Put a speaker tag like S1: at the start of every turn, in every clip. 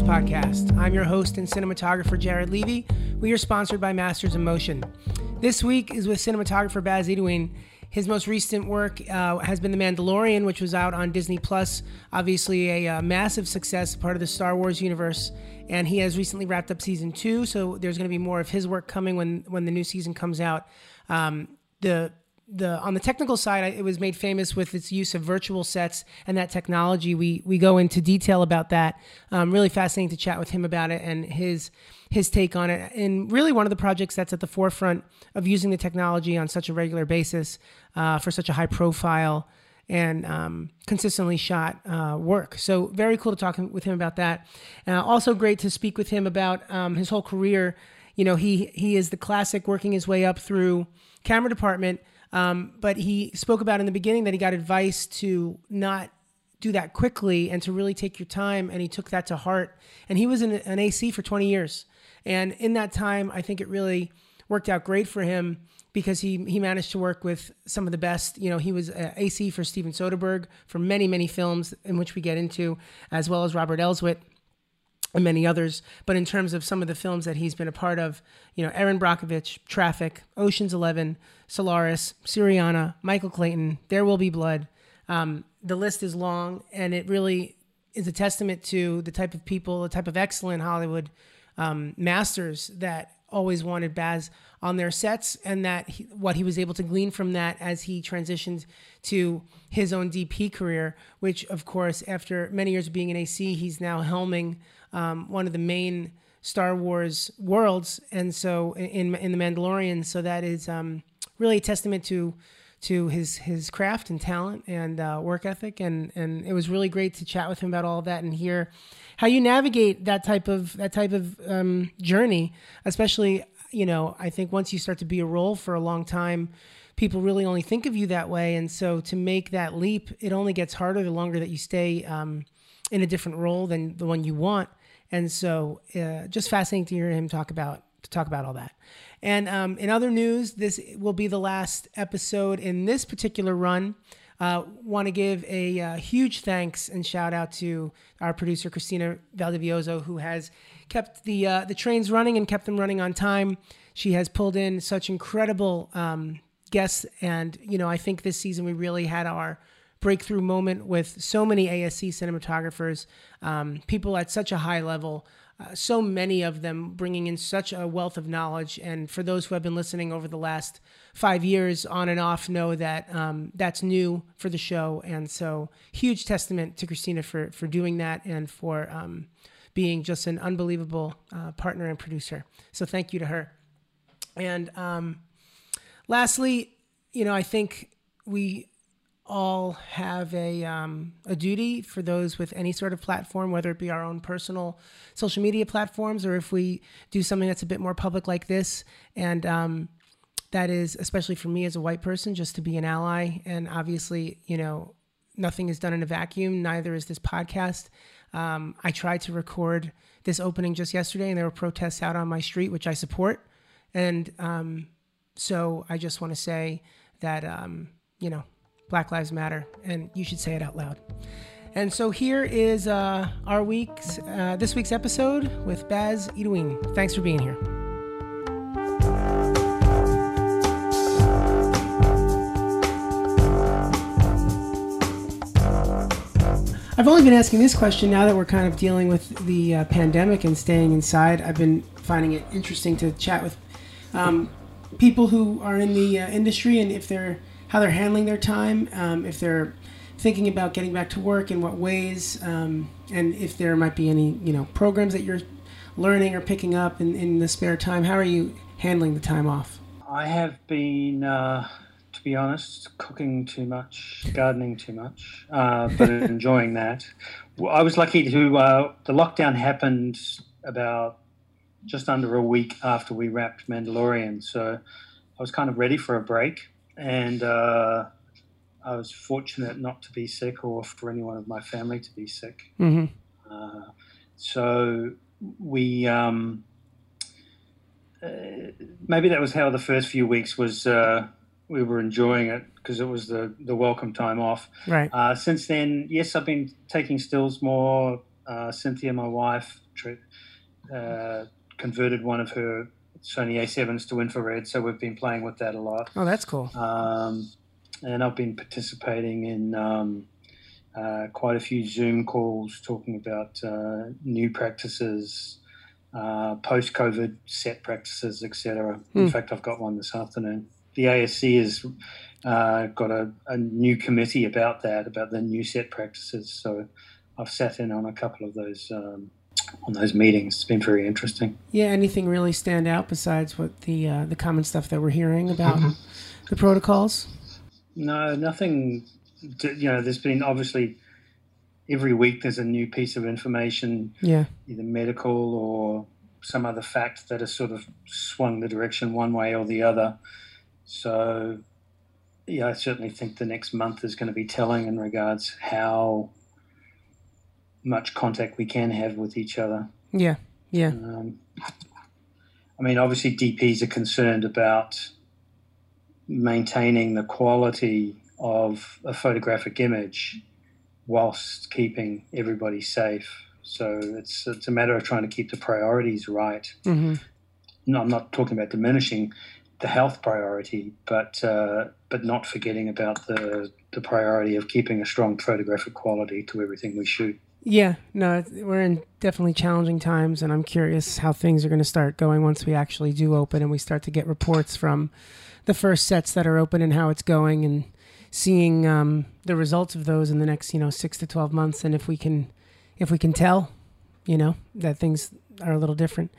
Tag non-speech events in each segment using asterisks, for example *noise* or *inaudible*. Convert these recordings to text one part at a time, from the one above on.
S1: Podcast. I'm your host and cinematographer, Jared Levy. We are sponsored by Masters of Motion. This week is with cinematographer Baz Idoine. His most recent work uh, has been The Mandalorian, which was out on Disney Plus. Obviously, a uh, massive success, part of the Star Wars universe. And he has recently wrapped up season two, so there's going to be more of his work coming when when the new season comes out. Um, the the on the technical side, it was made famous with its use of virtual sets and that technology. We we go into detail about that. Um, really fascinating to chat with him about it and his his take on it. And really, one of the projects that's at the forefront of using the technology on such a regular basis uh, for such a high profile and um, consistently shot uh, work. So very cool to talk with him about that. Uh, also great to speak with him about um, his whole career. You know, he he is the classic working his way up through camera department um, but he spoke about in the beginning that he got advice to not do that quickly and to really take your time. And he took that to heart. And he was an, an AC for 20 years. And in that time, I think it really worked out great for him because he he managed to work with some of the best. You know, he was uh, AC for Steven Soderbergh for many many films in which we get into, as well as Robert Elswit and many others. But in terms of some of the films that he's been a part of, you know, Erin Brockovich, Traffic, Ocean's Eleven, Solaris, Syriana, Michael Clayton, There Will Be Blood. Um, the list is long, and it really is a testament to the type of people, the type of excellent Hollywood um, masters that always wanted Baz on their sets, and that he, what he was able to glean from that as he transitioned to his own DP career, which, of course, after many years of being in AC, he's now helming um, one of the main Star Wars worlds, and so in in the Mandalorian, so that is um, really a testament to to his his craft and talent and uh, work ethic, and and it was really great to chat with him about all of that and hear how you navigate that type of that type of um, journey, especially you know I think once you start to be a role for a long time people really only think of you that way. And so to make that leap, it only gets harder the longer that you stay um, in a different role than the one you want. And so, uh, just fascinating to hear him talk about to talk about all that. And um, in other news, this will be the last episode in this particular run. Uh, Want to give a uh, huge thanks and shout out to our producer Christina Valdivioso, who has kept the uh, the trains running and kept them running on time. She has pulled in such incredible um, guests, and you know I think this season we really had our breakthrough moment with so many ASC cinematographers, um, people at such a high level. Uh, so many of them bringing in such a wealth of knowledge. And for those who have been listening over the last five years on and off, know that um, that's new for the show. And so, huge testament to Christina for for doing that and for um, being just an unbelievable uh, partner and producer. So, thank you to her. And um, lastly, you know, I think we all have a um, a duty for those with any sort of platform, whether it be our own personal social media platforms or if we do something that's a bit more public like this. And um, that is especially for me as a white person, just to be an ally. And obviously, you know, nothing is done in a vacuum. Neither is this podcast. Um, I tried to record this opening just yesterday, and there were protests out on my street, which I support. And um, so I just want to say that um, you know Black Lives Matter, and you should say it out loud. And so here is uh, our week's uh, this week's episode with Baz Idoine. Thanks for being here. I've only been asking this question now that we're kind of dealing with the uh, pandemic and staying inside. I've been finding it interesting to chat with um, people who are in the uh, industry and if they're how they're handling their time, um, if they're thinking about getting back to work in what ways, um, and if there might be any you know programs that you're learning or picking up in, in the spare time. How are you handling the time off?
S2: I have been, uh, to be honest, cooking too much, gardening too much, uh, but *laughs* enjoying that. I was lucky to. Uh, the lockdown happened about just under a week after we wrapped Mandalorian, so I was kind of ready for a break and uh, I was fortunate not to be sick or for anyone of my family to be sick. Mm-hmm. Uh, so we um, uh, maybe that was how the first few weeks was uh, we were enjoying it because it was the the welcome time off.
S1: Right.
S2: Uh, since then, yes, I've been taking stills more. Uh, Cynthia, my wife, uh, converted one of her Sony A7s to infrared, so we've been playing with that a lot.
S1: Oh, that's cool.
S2: Um, and I've been participating in um, uh, quite a few Zoom calls talking about uh, new practices, uh, post-COVID set practices, etc. In
S1: Hmm.
S2: fact, I've got one this afternoon. The ASC has uh, got a, a new committee about that, about the new set practices. So I've sat in on a couple of those um, on those meetings. It's been very interesting.
S1: Yeah. Anything really stand out besides what the uh, the common stuff that we're hearing about
S2: Mm-hmm.
S1: the protocols?
S2: No, nothing. to- You know, there's been obviously every week there's a new piece of information,
S1: Yeah.
S2: either medical or some other fact that has sort of swung the direction one way or the other. So, yeah, I certainly think the next month is going to be telling in regards how much contact we can have with each other.
S1: Yeah. Yeah.
S2: Um, I mean, obviously, DPs are concerned about maintaining the quality of a photographic image whilst keeping everybody safe. So it's it's a matter of trying to keep the priorities right.
S1: hmm
S2: No, I'm not talking about diminishing the health priority, but uh, but not forgetting about the the priority of keeping a strong photographic quality to everything we shoot.
S1: Yeah. No, we're in definitely challenging times, and I'm curious how things are going to start going once we actually do open and we start to get reports from the first sets that are open and how it's going, and seeing um, the results of those in the next you know six to twelve months, and if we can if we can tell, you know, that things are a little different.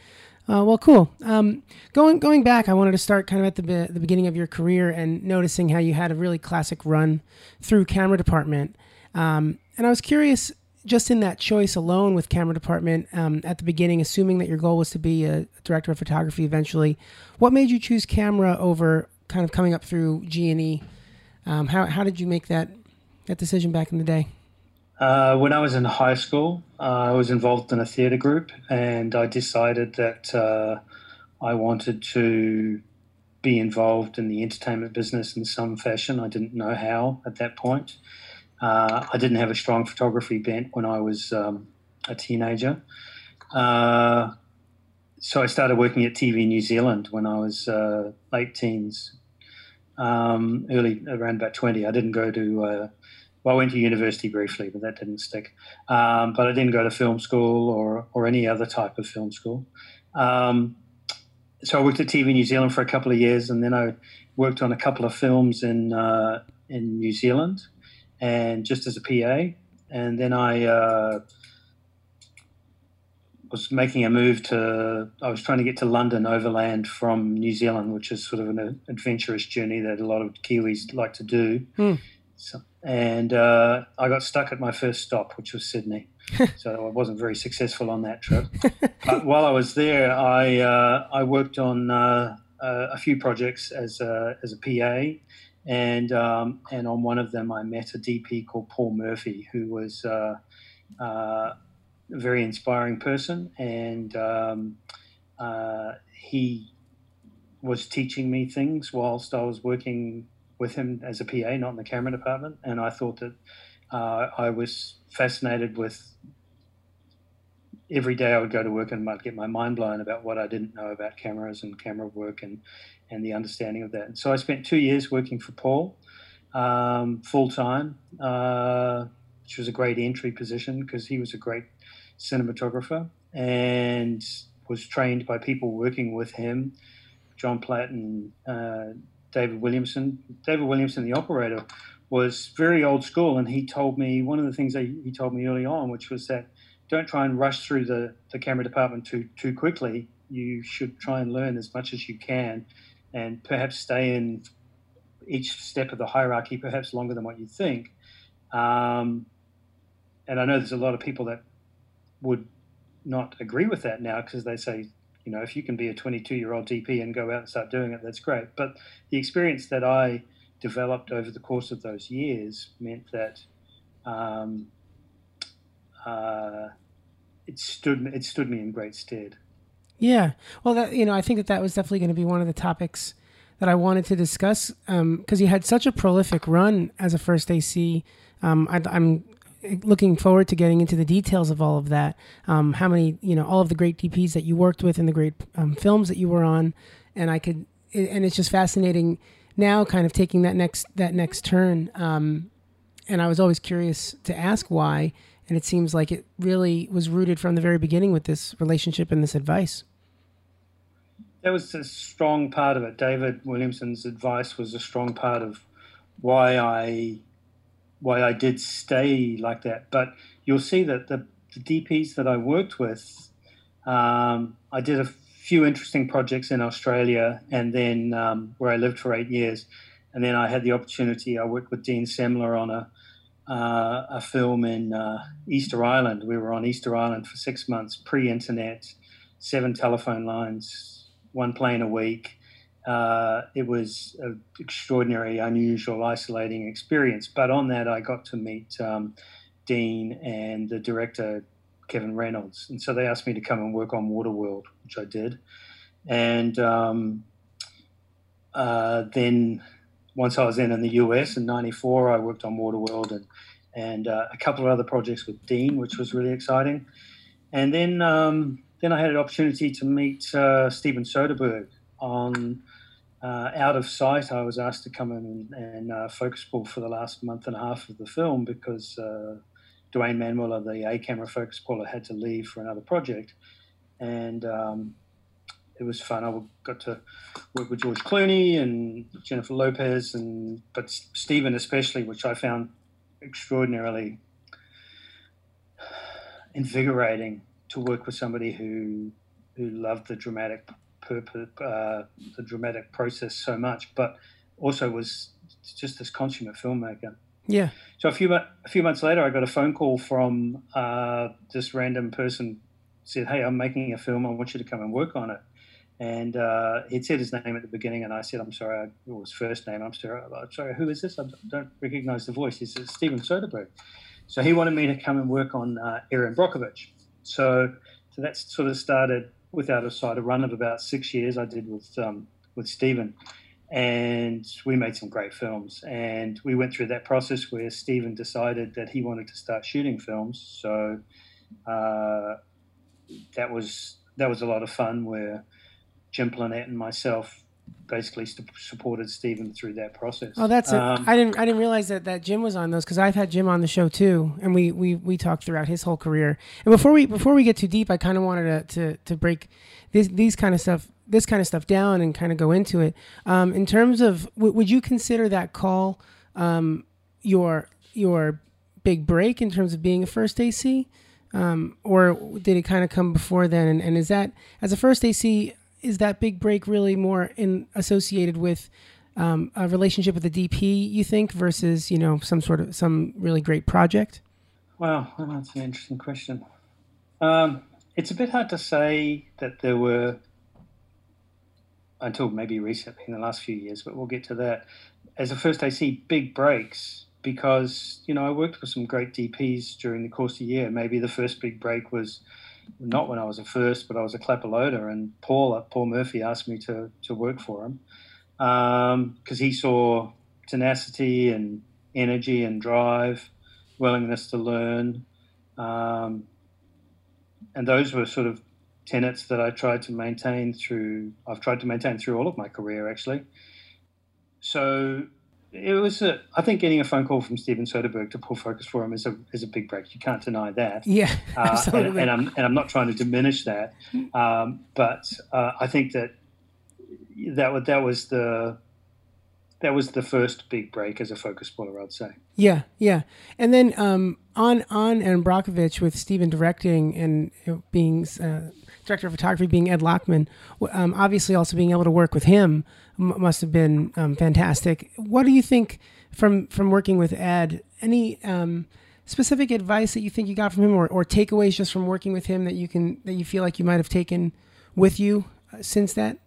S1: Uh, well, cool. Um, going going back, I wanted to start kind of at the be- the beginning of your career and noticing how you had a really classic run through camera department. Um, and I was curious, just in that choice alone with camera department um, at the beginning, assuming that your goal was to be a director of photography eventually, what made you choose camera over kind of coming up through G and E? Um, how how did you make that that decision back in the day?
S2: Uh, when I was in high school, uh, I was involved in a theatre group, and I decided that uh, I wanted to be involved in the entertainment business in some fashion. I didn't know how at that point. Uh, I didn't have a strong photography bent when I was um, a teenager. Uh, so I started working at TV New Zealand when I was uh, late teens, um, early around about 20. I didn't go to uh, well, I went to university briefly, but that didn't stick. Um, but I didn't go to film school or, or any other type of film school. Um, so I worked at TV New Zealand for a couple of years, and then I worked on a couple of films in uh, in New Zealand, and just as a PA. And then I uh, was making a move to. I was trying to get to London overland from New Zealand, which is sort of an adventurous journey that a lot of Kiwis like to do.
S1: Hmm.
S2: So, and uh, I got stuck at my first stop, which was Sydney. *laughs* so I wasn't very successful on that trip. but while I was there, I uh, I worked on uh, uh, a few projects as a, as a PA, and um, and on one of them I met a DP called Paul Murphy, who was uh, uh, a very inspiring person, and um, uh, he was teaching me things whilst I was working with him as a PA, not in the camera department. And I thought that uh, I was fascinated with every day I would go to work and I'd get my mind blown about what I didn't know about cameras and camera work and, and the understanding of that. So I spent two years working for Paul um, full time, uh, which was a great entry position because he was a great cinematographer and was trained by people working with him, John Platt and uh, David Williamson. David Williamson, the operator, was very old school, and he told me one of the things that he told me early on, which was that don't try and rush through the, the camera department too too quickly. You should try and learn as much as you can, and perhaps stay in each step of the hierarchy perhaps longer than what you think. Um, and I know there's a lot of people that would not agree with that now because they say you know, if you can be a 22 year old DP and go out and start doing it, that's great. But the experience that I developed over the course of those years meant that um, uh, it stood it stood me in great stead.
S1: Yeah. Well, that you know, I think that that was definitely going to be one of the topics that I wanted to discuss because um, you had such a prolific run as a first AC. Um, I, am looking forward to getting into the details of all of that. Um, how many, you know, all of the great DPs that you worked with and the great um, films that you were on, and I could, and it's just fascinating now, kind of taking that next that next turn. Um, and I was always curious to ask why, and it seems like it really was rooted from the very beginning with this relationship and this advice.
S2: That was a strong part of it. David Williamson's advice was a strong part of why I why I did stay like that. But you'll see that the, the DPs that I worked with, um, I did a few interesting projects in Australia, and then um, where I lived for eight years, and then I had the opportunity. I worked with Dean Semler on a uh, a film in uh, Easter Island. We were on Easter Island for six months, pre-internet, seven telephone lines, one plane a week. Uh, it was an extraordinary, unusual, isolating experience. But on that, I got to meet um, Dean and the director, Kevin Reynolds. And so they asked me to come and work on Waterworld, which I did. And um, uh, then once I was in in the US in '94, I worked on Waterworld and and uh, a couple of other projects with Dean, which was really exciting. And then um, then I had an opportunity to meet uh, Steven Soderbergh on uh, Out of Sight. I was asked to come in and, and uh, focus pull for the last month and a half of the film because uh, Duane Manwiller, the A camera focus puller, had to leave for another project. And um, it was fun. I got to work with George Clooney and Jennifer Lopez, and but Steven especially, which I found extraordinarily invigorating to work with somebody who who loved the dramatic purpose, uh, the dramatic process so much, but also was just this consummate filmmaker.
S1: Yeah.
S2: So a few a few months later, I got a phone call from uh, this random person. Said, "Hey, I'm making a film. I want you to come and work on it." And uh, he'd said his name at the beginning, and I said, "I'm sorry, I, it was first name. I'm sorry. I'm sorry. Who is this? I don't recognize the voice." He said, "Steven Soderbergh." So he wanted me to come and work on uh, Erin Brockovich. So, so that sort of started without a sight, a run of about six years I did with um, with Steven, and we made some great films. And we went through that process where Steven decided that he wanted to start shooting films. So uh, that was that was a lot of fun. Where Jim Plannette and myself basically supported Steven through that process.
S1: Oh, that's um, it. I didn't I didn't realize that that Jim was on those because I've had Jim on the show too, and we we we talked throughout his whole career. And before we before we get too deep, I kind of wanted to, to to break these these kind of stuff this kind of stuff down and kind of go into it. Um, in terms of, w- would you consider that call um, your your big break in terms of being a first AC? Um, or did it kind of come before then? And, and is that as a first AC? Is that big break really more in associated with um, a relationship with the DP, you think, versus you know some sort of some really great project?
S2: Well, that's an interesting question. Um, it's a bit hard to say that there were until maybe recently in the last few years, but we'll get to that. As a first AC, big breaks because you know I worked with some great DPs during the course of the year. Maybe the first big break was not when I was a first, but I was a clapper loader, and Paul uh, Paul Murphy asked me to to work for him because um, he saw tenacity and energy and drive, willingness to learn, um, and those were sort of tenets that I tried to maintain through. I've tried to maintain through all of my career, actually. So it was a, I think getting a phone call from Steven Soderbergh to pull focus for him is a is a big break. You can't deny that.
S1: Yeah, *laughs* absolutely.
S2: Uh, and, and, I'm and I'm not trying to diminish that, um, but uh, I think that that was that was the that was the first big break as a focus puller, I'd say.
S1: Yeah, yeah, and then um, on on Erin Brockovich with Steven directing and being uh, director of photography being Ed Lachman, um, obviously also being able to work with him m- must have been um, fantastic. What do you think from from working with Ed? Any um, specific advice that you think you got from him, or, or takeaways just from working with him that you can that you feel like you might have taken with you uh, since that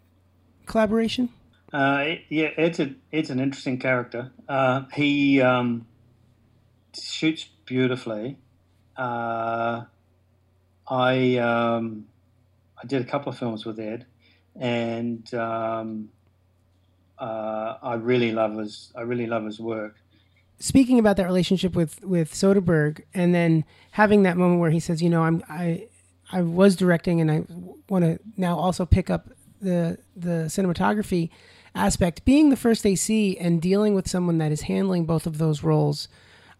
S1: collaboration?
S2: Uh, yeah, Ed's, a, Ed's an interesting character. Uh, he um, shoots beautifully. Uh, I um, I did a couple of films with Ed, and um, uh, I really love his I really love his work.
S1: Speaking about that relationship with with Soderbergh, and then having that moment where he says, "You know, I'm I I was directing, and I want to now also pick up the the cinematography aspect." Being the first AC and dealing with someone that is handling both of those roles,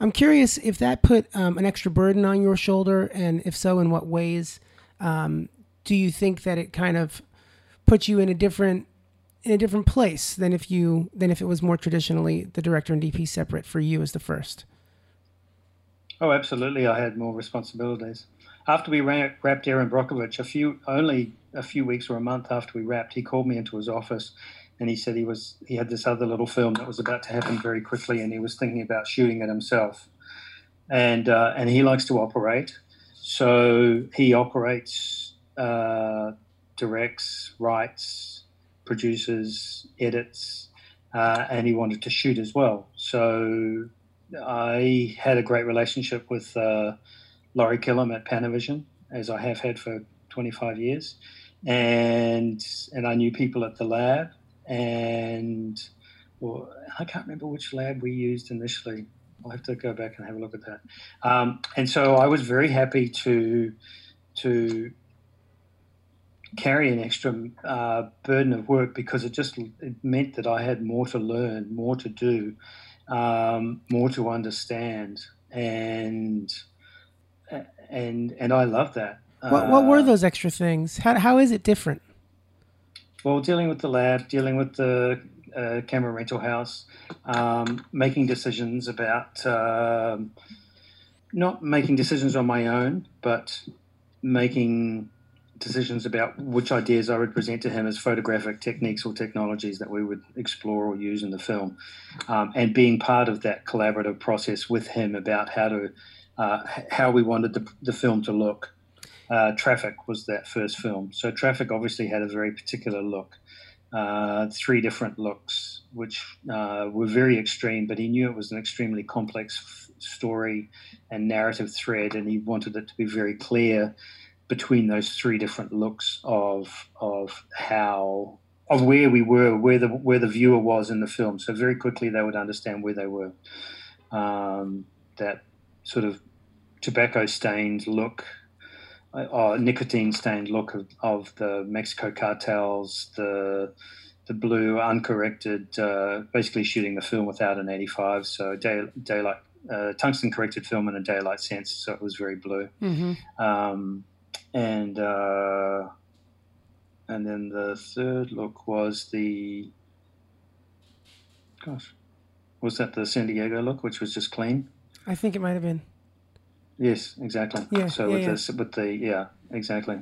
S1: I'm curious if that put um, an extra burden on your shoulder, and if so, in what ways? Um, do you think that it kind of puts you in a different in a different place than if you than if it was more traditionally the director and DP separate for you as the first?
S2: Oh, absolutely. I had more responsibilities. After we wrapped Erin Brockovich, a few only a few weeks or a month after we wrapped, he called me into his office and he said he was he had this other little film that was about to happen very quickly and he was thinking about shooting it himself. And uh, and he likes to operate, so he operates, uh, directs, writes, produces, edits, uh, and he wanted to shoot as well. So I had a great relationship with uh, Laurie Killam at Panavision, as I have had for 25 years, and and I knew people at the lab, and well, I can't remember which lab we used initially. I'll have to go back and have a look at that. Um, and so I was very happy to to carry an extra uh, burden of work because it just it meant that I had more to learn, more to do, um, more to understand, and and and I love that.
S1: What, what were uh, those extra things? How how is it different?
S2: Well, dealing with the lab, dealing with the uh, camera rental house, um, making decisions about um, not making decisions on my own, but making decisions about which ideas I would present to him as photographic techniques or technologies that we would explore or use in the film, um, and being part of that collaborative process with him about how to uh, how we wanted the, the film to look. Uh, Traffic was that first film, so Traffic obviously had a very particular look. Uh, three different looks, which uh, were very extreme, but he knew it was an extremely complex f- story and narrative thread, and he wanted it to be very clear between those three different looks of of how of where we were, where the where the viewer was in the film. So very quickly they would understand where they were. Um, that sort of tobacco stained look, uh, nicotine stained look of, of the Mexico cartels, the the blue uncorrected, uh, basically shooting the film without an 85, so day, daylight, uh, tungsten corrected film in a daylight sense, so it was very blue. Mm-hmm. Um, and uh, and then the third look was the gosh, was that the San Diego look, which was just clean?
S1: I think it might have been.
S2: Yes, exactly.
S1: Yeah.
S2: So
S1: yeah,
S2: with
S1: yeah.
S2: this, with the yeah, exactly.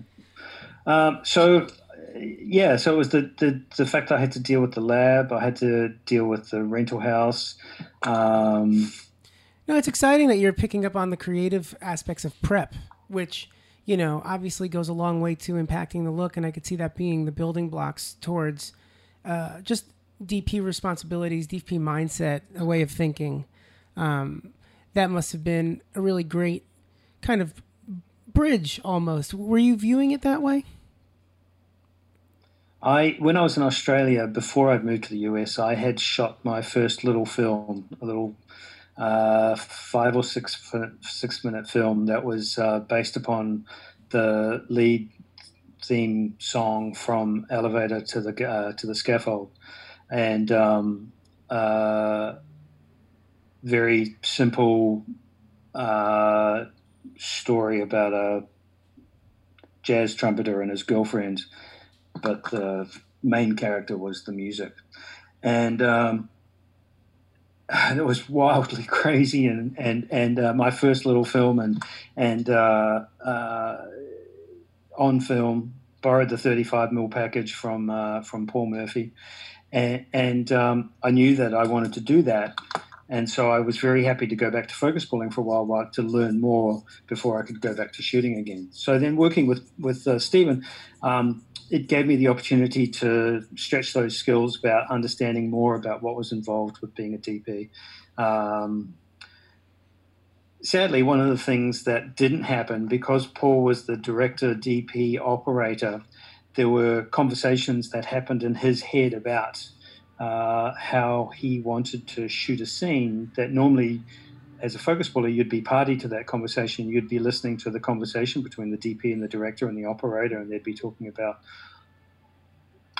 S2: Um, so yeah, so it was the, the the fact I had to deal with the lab, I had to deal with the rental house. Um,
S1: no, it's exciting that you're picking up on the creative aspects of prep, which you know, obviously goes a long way to impacting the look, and I could see that being the building blocks towards uh, just DP responsibilities, DP mindset, a way of thinking. Um, that must have been a really great kind of bridge almost. Were you viewing it that way?
S2: I, when I was in Australia before I'd moved to the US, I had shot my first little film, a little uh, five or six six minute film that was uh, based upon the lead theme song from Elevator to the uh, to the Scaffold, and um, uh, very simple uh, story about a jazz trumpeter and his girlfriend, but the main character was the music, and um, *sighs* it was wildly *laughs* crazy and and and uh, my first little film and and uh, uh, on film borrowed the 35 mil package from uh, from Paul Murphy and and um, I knew that I wanted to do that and so I was very happy to go back to focus pulling for a while, while to learn more before I could go back to shooting again. So then working with with uh, Steven. Um, it gave me the opportunity to stretch those skills about understanding more about what was involved with being a DP. Um, sadly, one of the things that didn't happen because Paul was the director, DP, operator, there were conversations that happened in his head about uh, how he wanted to shoot a scene that normally as a focus puller, you'd be party to that conversation. You'd be listening to the conversation between the DP and the director and the operator, and they'd be talking about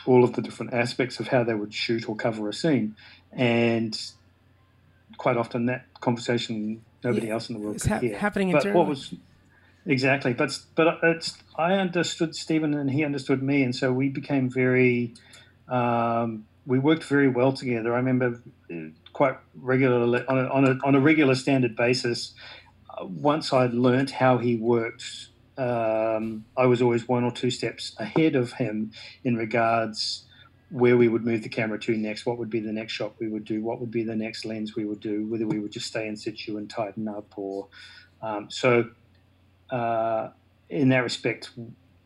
S2: all of the different aspects of how they would shoot or cover a scene. And quite often, that conversation nobody yeah, else in the world could ha- hear.
S1: Happening
S2: but what was exactly? But but it's I understood Steven and he understood me, and so we became very. Um, we worked very well together. I remember quite regularly on a, on a, on a regular standard basis. Uh, once I'd learnt how he worked, um, I was always one or two steps ahead of him in regards where we would move the camera to next, what would be the next shot we would do, what would be the next lens we would do, whether we would just stay in situ and tighten up, or um, so. Uh, in that respect,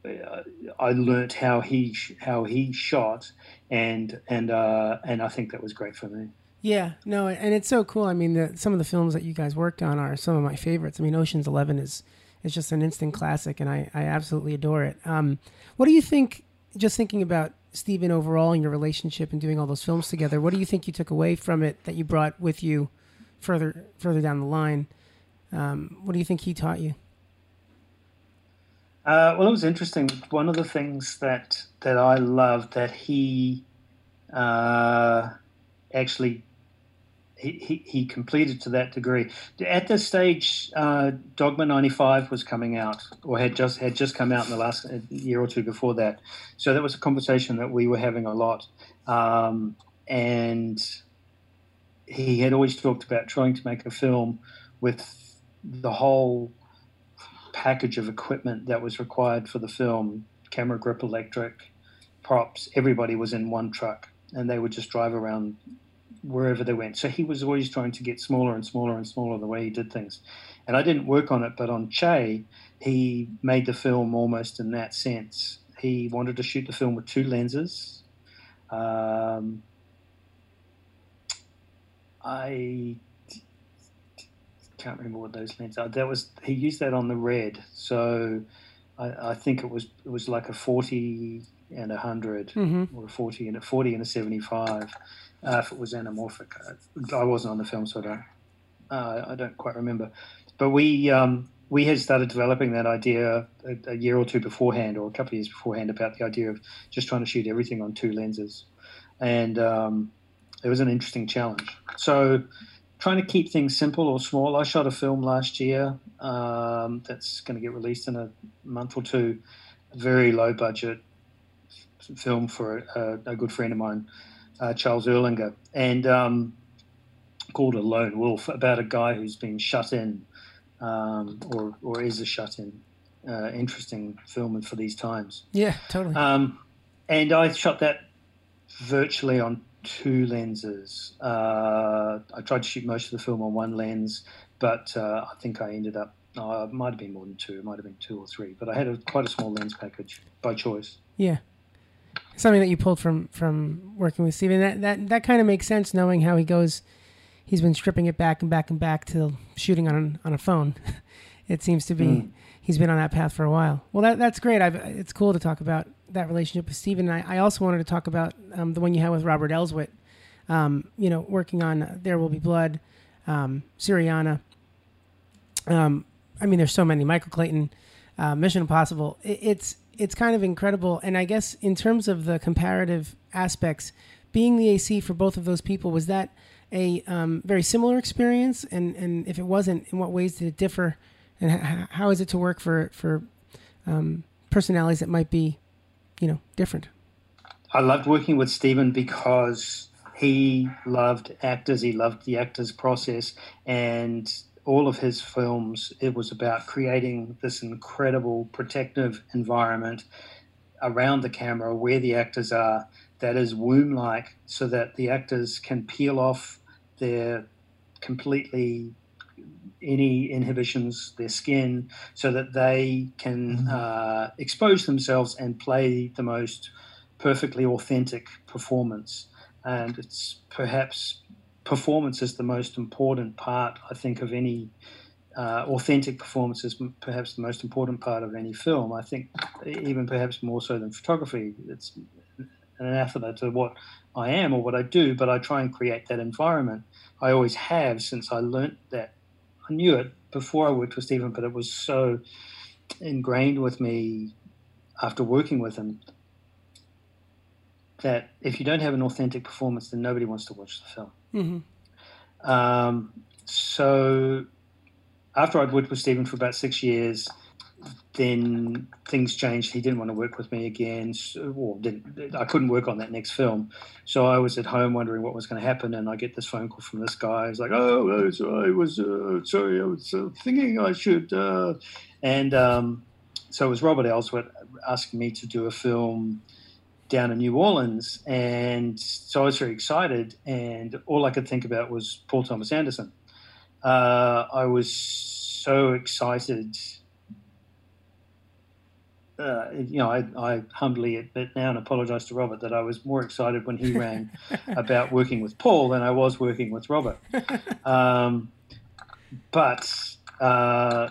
S2: uh, I learnt how he how he shot, and and uh, and I think that was great for me.
S1: Yeah, no, and it's so cool. I mean, the, some of the films that you guys worked on are some of my favorites. I mean, Ocean's Eleven is is just an instant classic, and I, I absolutely adore it. Um, what do you think? Just thinking about Steven overall and your relationship and doing all those films together, what do you think you took away from it that you brought with you further further down the line? Um, what do you think he taught you?
S2: Uh, well, it was interesting. One of the things that that I loved that he uh, actually he, he, completed to that degree. At this stage, uh, Dogma '95 was coming out, or had just had just come out in the last uh, year or two before that. So that was a conversation that we were having a lot, um, and he had always talked about trying to make a film with the whole package of equipment that was required for the film: camera, grip, electric, props. Everybody was in one truck, and they would just drive around wherever they went. So he was always trying to get smaller and smaller and smaller the way he did things. And I didn't work on it, but on Che, he made the film almost in that sense. He wanted to shoot the film with two lenses. Um, I can't remember what those lenses are. That was he used that on the red, so I, I think it was it was like a forty and a 100 mm-hmm. or a forty and a forty and a seventy five uh, if it was anamorphic. I wasn't on the film, so I don't, uh, I don't quite remember. But we um, we had started developing that idea a, a, year or two beforehand, or a couple of years beforehand, about the idea of just trying to shoot everything on two lenses, and um, it was an interesting challenge. So. Trying to keep things simple or small. I shot a film last year um, that's going to get released in a month or two. Very low budget film for a, a good friend of mine uh, Charles Erlinger, and um, called A Lone Wolf, about a guy who's been shut in um, or, or is a shut in. Uh, interesting film for these times.
S1: Yeah, totally.
S2: Um, and I shot that virtually on two lenses. Uh, I tried to shoot most of the film on one lens, but uh, I think I ended up. Oh, it might have been more than two. It might have been two or three. But I had a, quite a small lens package by choice.
S1: Yeah something that you pulled from from working with Steven. That that that kind of makes sense, knowing how he goes. He's been stripping it back and back and back to shooting on on a phone. *laughs* it seems to be mm. he's been on that path for a while. Well, that that's great. I've, it's cool to talk about that relationship with Steven. And I, I also wanted to talk about um, the one you had with Robert Elswit. Um, you know, working on There Will Be Blood, um, Syriana. Um, I mean, there's so many. Michael Clayton, uh, Mission Impossible. It, it's it's kind of incredible. And I guess in terms of the comparative aspects, being the AC for both of those people was that a um, very similar experience? And and if it wasn't, in what ways did it differ? And h- how is it to work for for um, personalities that might be, you know, different?
S2: I loved working with Steven because he loved actors. He loved the actors process, and all of his films, it was about creating this incredible protective environment around the camera where the actors are that is womb like so that the actors can peel off their completely any inhibitions, their skin, so that they can mm-hmm. uh, expose themselves and play the most perfectly authentic performance. And it's perhaps performance is the most important part, I think, of any uh, authentic performance is perhaps the most important part of any film. I think even perhaps more so than photography. It's an anathema to what I am or what I do, but I try and create that environment. I always have since I learnt that. I knew it before I worked with Steven, but it was so ingrained with me after working with him that if you don't have an authentic performance, then nobody wants to watch the film.
S1: Mm-hmm.
S2: Um, so after I'd worked with Steven for about six years, then things changed. He didn't want to work with me again. So, didn't, I couldn't work on that next film. So I was at home wondering what was going to happen, and I get this phone call from this guy. He's like, "Oh, I was uh, sorry, I was uh, thinking I should," uh, and um, so it was Robert Elswit asking me to do a film down in New Orleans, and so I was very excited, and all I could think about was Paul Thomas Anderson. Uh, I was so excited. Uh, you know, I, I, humbly admit now and apologize to Robert that I was more excited when he rang *laughs* about working with Paul than I was working with Robert. *laughs* Um, but uh,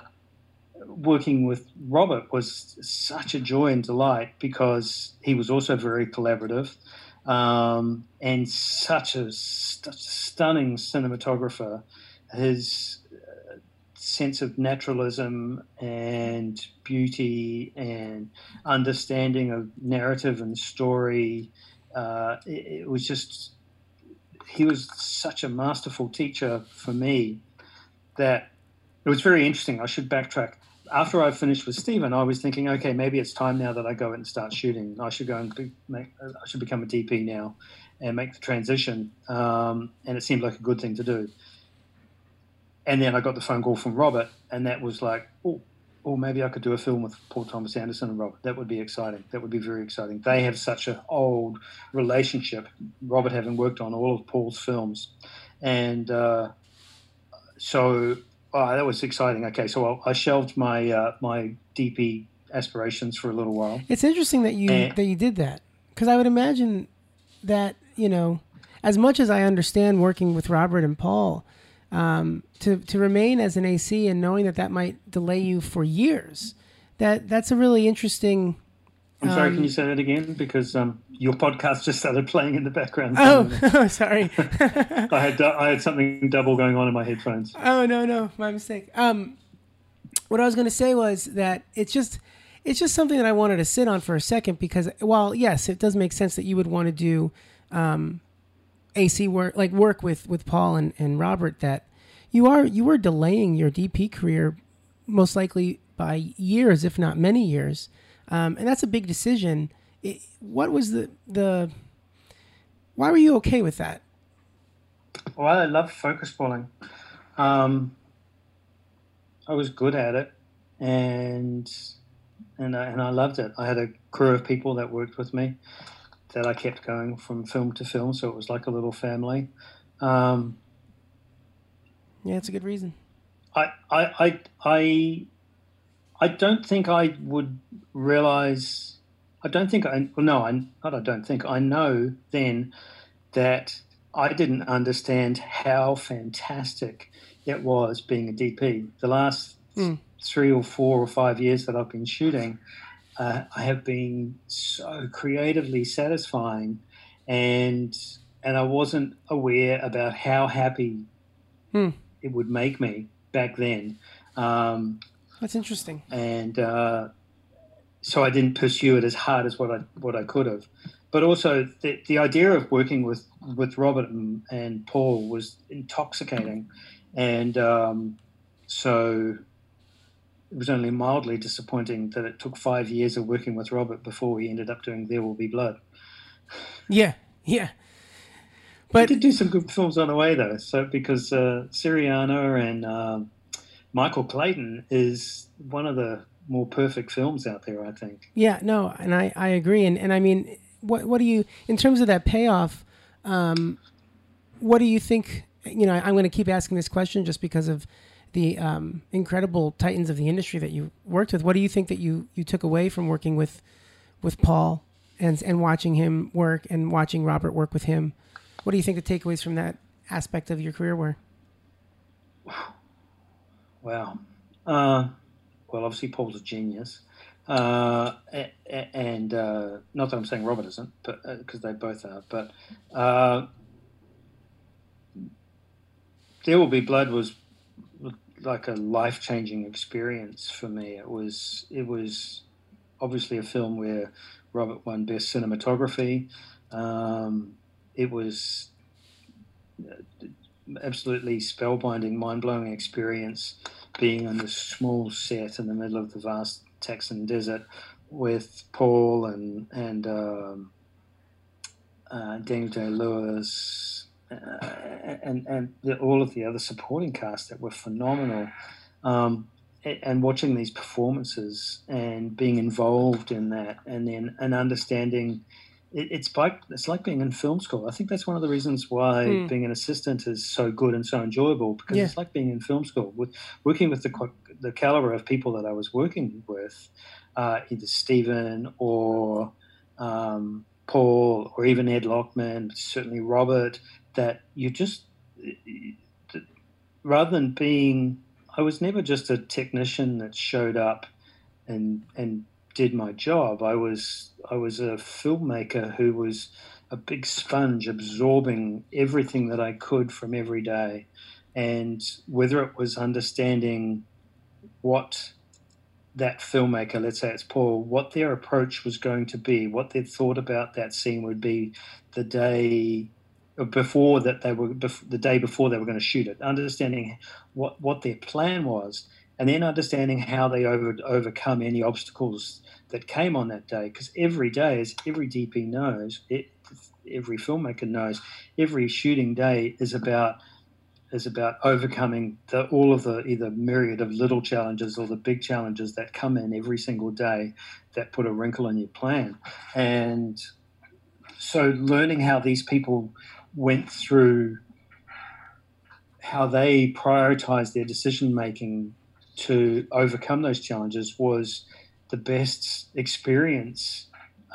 S2: working with Robert was such a joy and delight because he was also very collaborative um, and such a st- stunning cinematographer. His uh, sense of naturalism and beauty and understanding of narrative and story. Uh, it, it was just, he was such a masterful teacher for me that it was very interesting. I should backtrack after I finished with Steven, I was thinking, okay, maybe it's time now that I go and start shooting. I should go and be, make, I should become a DP now and make the transition. Um, and it seemed like a good thing to do. And then I got the phone call from Robert, and that was like, oh, oh, maybe I could do a film with Paul Thomas Anderson and Robert. That would be exciting. That would be very exciting. They have such an old relationship. Robert having worked on all of Paul's films, and uh, so Oh, that was exciting. Okay, so I, I shelved my uh, my DP aspirations for a little while.
S1: It's interesting that you and, that you did that because I would imagine that you know, as much as I understand working with Robert and Paul, um, to to remain as an AC and knowing that that might delay you for years, that that's a really interesting
S2: I'm sorry, um, can you say that again? Because um, your podcast just started playing in the background.
S1: Oh, *laughs* sorry. *laughs* *laughs*
S2: I had I had something double going on in my headphones.
S1: Oh no, no, my mistake. Um, what I was going to say was that it's just it's just something that I wanted to sit on for a second because while yes, it does make sense that you would want to do um, AC work like work with with Paul and, and Robert that you are you are delaying your DP career most likely by years, if not many years um, and that's a big decision. It, what was the the? Why were you okay with that?
S2: Well, I love focus pulling. Um, I was good at it, and and I, and I loved it. I had a crew of people that worked with me that I kept going from film to film, so it was like a little family. Um,
S1: yeah, it's a good reason.
S2: I I I, I I don't think I would realize. I don't think I. Well, no, I not. I don't think I know then that I didn't understand how fantastic it was being a DP. The last mm. three or four or five years that I've been shooting, uh, I have been so creatively satisfying, and and I wasn't aware about how happy
S1: mm.
S2: it would make me back then. Um,
S1: that's interesting.
S2: And uh, so I didn't pursue it as hard as what I what I could have. But also the, the idea of working with with Robert and, and Paul was intoxicating, and um, so it was only mildly disappointing that it took five years of working with Robert before he ended up doing There Will Be Blood.
S1: Yeah, yeah. But
S2: he did do some good films on the way though. So because uh, Syriana and um, Michael Clayton is one of the more perfect films out there, I think.
S1: Yeah, no, and I, I agree. And, and I mean, what, what do you, in terms of that payoff, um, what do you think? You know, I'm going to keep asking this question just because of the um, incredible titans of the industry that you worked with. What do you think that you, you took away from working with, with Paul and, and watching him work and watching Robert work with him? What do you think the takeaways from that aspect of your career were?
S2: Wow. Uh, well, obviously, Paul's a genius. Uh, and uh, not that I'm saying Robert isn't, but because uh, they both are. But uh, There Will Be Blood was like a life changing experience for me. It was it was obviously a film where Robert won Best Cinematography. Um, it was absolutely spellbinding, mind blowing experience being on this small set in the middle of the vast Texan desert with Paul and and um, uh, Daniel Day Lewis uh, and and the, all of the other supporting cast that were phenomenal. Um, and watching these performances and being involved in that, and then and understanding it, it's like it's like being in film school. I think that's one of the reasons why mm. being an assistant is so good and so enjoyable because yeah. it's like being in film school. With working with the the caliber of people that I was working with, uh, either Stephen or um, Paul or even Ed Lachman, certainly Robert, that you just rather than being, I was never just a technician that showed up and and did my job. I was I was a filmmaker who was a big sponge absorbing everything that I could from every day. And whether it was understanding what that filmmaker, let's say it's Paul, what their approach was going to be, what they thought about that scene would be the day before that they were the day before they were going to shoot it, understanding what what their plan was, and then understanding how they over, overcome any obstacles that came on that day. Because every day, as every DP knows, it, every filmmaker knows, every shooting day is about is about overcoming the, all of the either myriad of little challenges or the big challenges that come in every single day that put a wrinkle in your plan. And so, learning how these people went through how they prioritized their decision making to overcome those challenges was the best experience,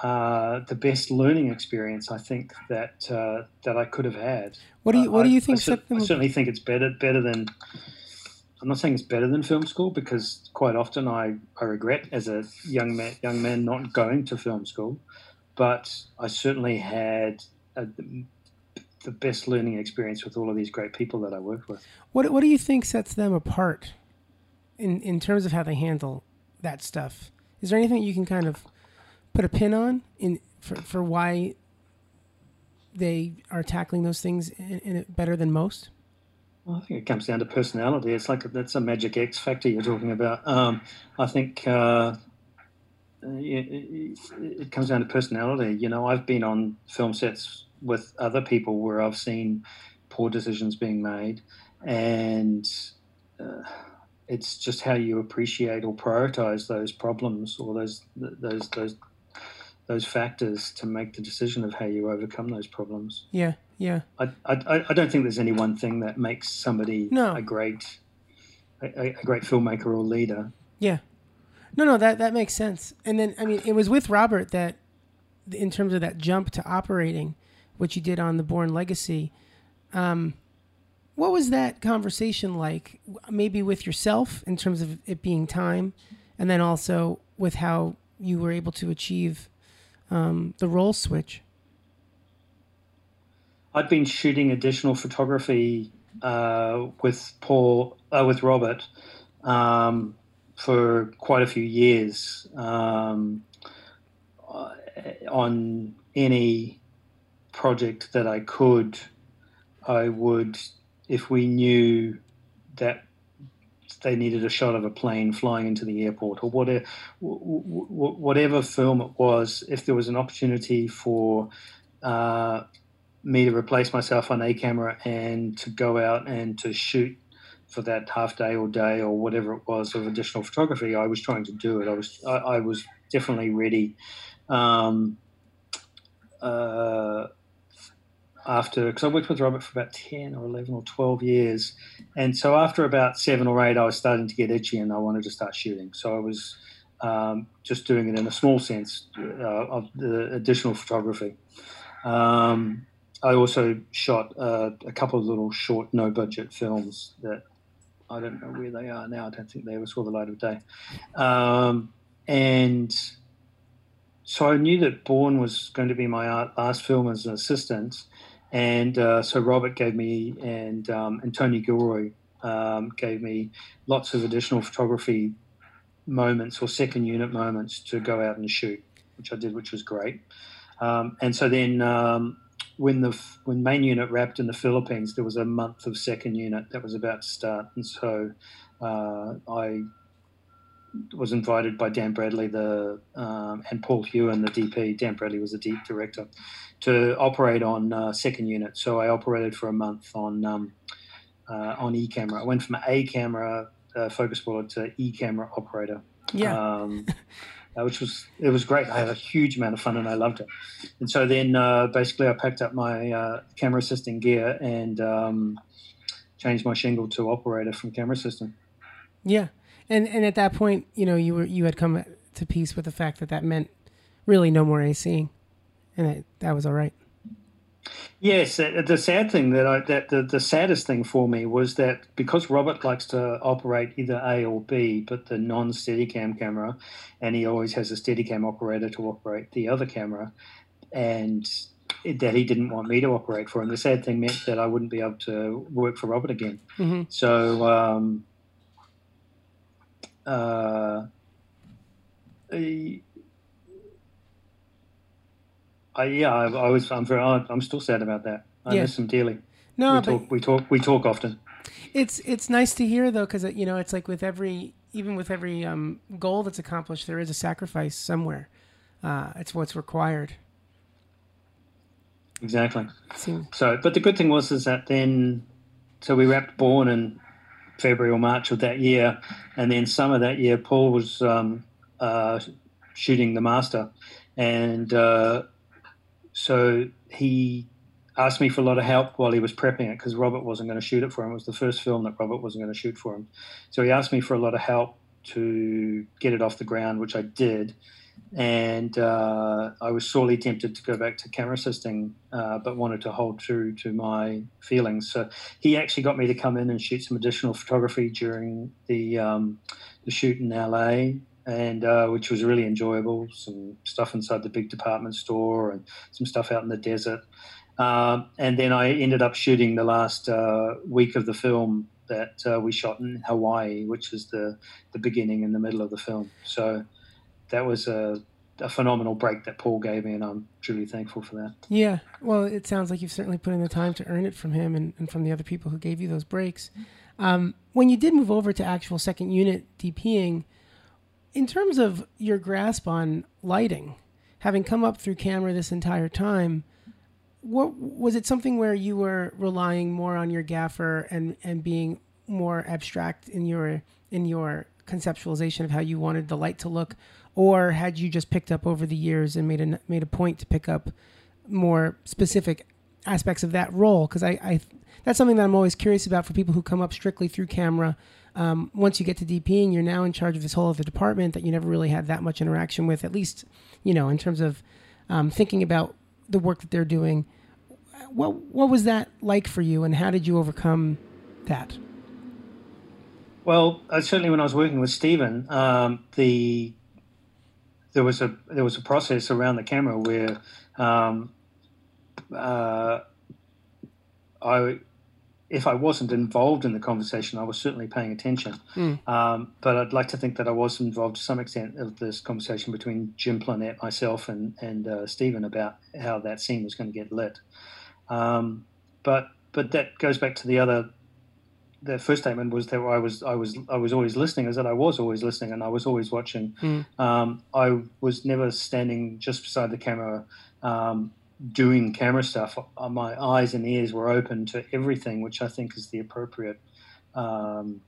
S2: uh, the best learning experience I think that uh, that I could have had.
S1: What do you What do you think?
S2: I, I, I, certainly think it's better better than. I'm not saying it's better than film school because quite often I, I regret as a young man young man not going to film school, but I certainly had a, the best learning experience with all of these great people that I worked with.
S1: What What do you think sets them apart, in in terms of how they handle that stuff? Is there anything you can kind of put a pin on in for for why they are tackling those things in, in better than most?
S2: Well, I think it comes down to personality. It's like that's a magic X factor you're talking about. Um, I think uh, it, it, comes down to personality. You know, I've been on film sets with other people where I've seen poor decisions being made, and uh, it's just how you appreciate or prioritize those problems or those those those those factors to make the decision of how you overcome those problems.
S1: Yeah, yeah.
S2: I I, I don't think there's any one thing that makes somebody
S1: no.
S2: a great a, a great filmmaker or leader.
S1: Yeah. No, no, that that makes sense. And then I mean, it was with Robert that, in terms of that jump to operating, what you did on the Bourne Legacy. Um, what was that conversation like? Maybe with yourself in terms of it being time, and then also with how you were able to achieve um, the role switch.
S2: I'd been shooting additional photography uh, with Paul, uh, with Robert, um, for quite a few years um, uh, on any project that I could, I would, if we knew that they needed a shot of a plane flying into the airport or whatever, whatever film it was, if there was an opportunity for uh, me to replace myself on a camera and to go out and to shoot for that half day or day or whatever it was of additional photography, I was trying to do it. I was I, I was definitely ready. Um, uh, after because I worked with Robert for about ten or eleven or twelve years, and so after about seven or eight, I was starting to get itchy and I wanted to start shooting. So I was um, just doing it in a small sense uh, of the additional photography. Um, I also shot uh, a couple of little short, no budget films that I don't know where they are now. I don't think they ever saw the light of day. Um, and so I knew that Bourne was going to be my last film as an assistant, and uh, so Robert gave me and um, and Tony Gilroy um, gave me lots of additional photography moments or second unit moments to go out and shoot, which I did, which was great. Um, and so then um, when the when main unit wrapped in the Philippines, there was a month of second unit that was about to start, and so uh, I was invited by Dan Bradley, the um, and Paul Hewen, the DP. Dan Bradley was the deep director, to operate on uh, second unit. So I operated for a month on um, uh, on E camera. I went from A camera uh, focus puller to E camera operator.
S1: Yeah.
S2: Um, *laughs* uh, which was it was great. I had a huge amount of fun and I loved it. And so then uh, basically I packed up my uh, camera assistant gear and um, changed my shingle to operator from camera assistant.
S1: Yeah, and and at that point, you know, you were you had come to peace with the fact that that meant really no more AC, and it, that was all right.
S2: Yes, the sad thing that I that the, the saddest thing for me was that because Robert likes to operate either A or B, but the non-Steadicam camera, and he always has a Steadicam operator to operate the other camera, and that he didn't want me to operate for him. The sad thing meant that I wouldn't be able to work for Robert again.
S1: Mm-hmm.
S2: So. Um, uh, I, yeah, I, I, was. I'm very. I'm still sad about that. I yeah. miss him dearly.
S1: No,
S2: we
S1: but
S2: talk. We talk. We talk often.
S1: It's it's nice to hear though, because you know, it's like with every even with every um, goal that's accomplished, there is a sacrifice somewhere. Uh, it's what's required.
S2: Exactly. So, but the good thing was is that then, so we wrapped Bourne in February or March of that year, and then summer that year, Paul was um, uh, shooting the master, and uh, so he asked me for a lot of help while he was prepping it because Robert wasn't going to shoot it for him. It was the first film that Robert wasn't going to shoot for him. So he asked me for a lot of help to get it off the ground, which I did. And uh, I was sorely tempted to go back to camera assisting, uh, but wanted to hold true to my feelings. So he actually got me to come in and shoot some additional photography during the um, the shoot in LA and uh, which was really enjoyable. Some stuff inside the big department store and some stuff out in the desert. Um, and then I ended up shooting the last uh, week of the film that uh, we shot in Hawaii, which is the the beginning and the middle of the film. So that was a, a phenomenal break that Paul gave me, and I'm truly thankful for that.
S1: Yeah, well, it sounds like you've certainly put in the time to earn it from him and, and from the other people who gave you those breaks. Um, when you did move over to actual second unit DPing, in terms of your grasp on lighting, having come up through camera this entire time, what was it something where you were relying more on your gaffer and and being more abstract in your in your conceptualization of how you wanted the light to look, or had you just picked up over the years and made a made a point to pick up more specific aspects of that role? Because I, I that's something that I'm always curious about for people who come up strictly through camera um, once you get to DPing, you're now in charge of this whole other department that you never really had that much interaction with, at least, you know, in terms of um, thinking about the work that they're doing. What what was that like for you, and how did you overcome that?
S2: Well, certainly when I was working with Stephen, um, the there was a there was a process around the camera where um, uh, I if I wasn't involved in the conversation, I was certainly paying attention.
S1: Mm.
S2: Um, but I'd like to think that I was involved to some extent of this conversation between Jim Plannette, myself, and and uh, Stephen about how that scene was going to get lit. Um, but but that goes back to the other. The first statement was that I was I was I was always listening. Is that I was always listening and I was always watching.
S1: Mm.
S2: Um, I was never standing just beside the camera um, doing camera stuff, uh, my eyes and ears were open to everything, which I think is the appropriate um,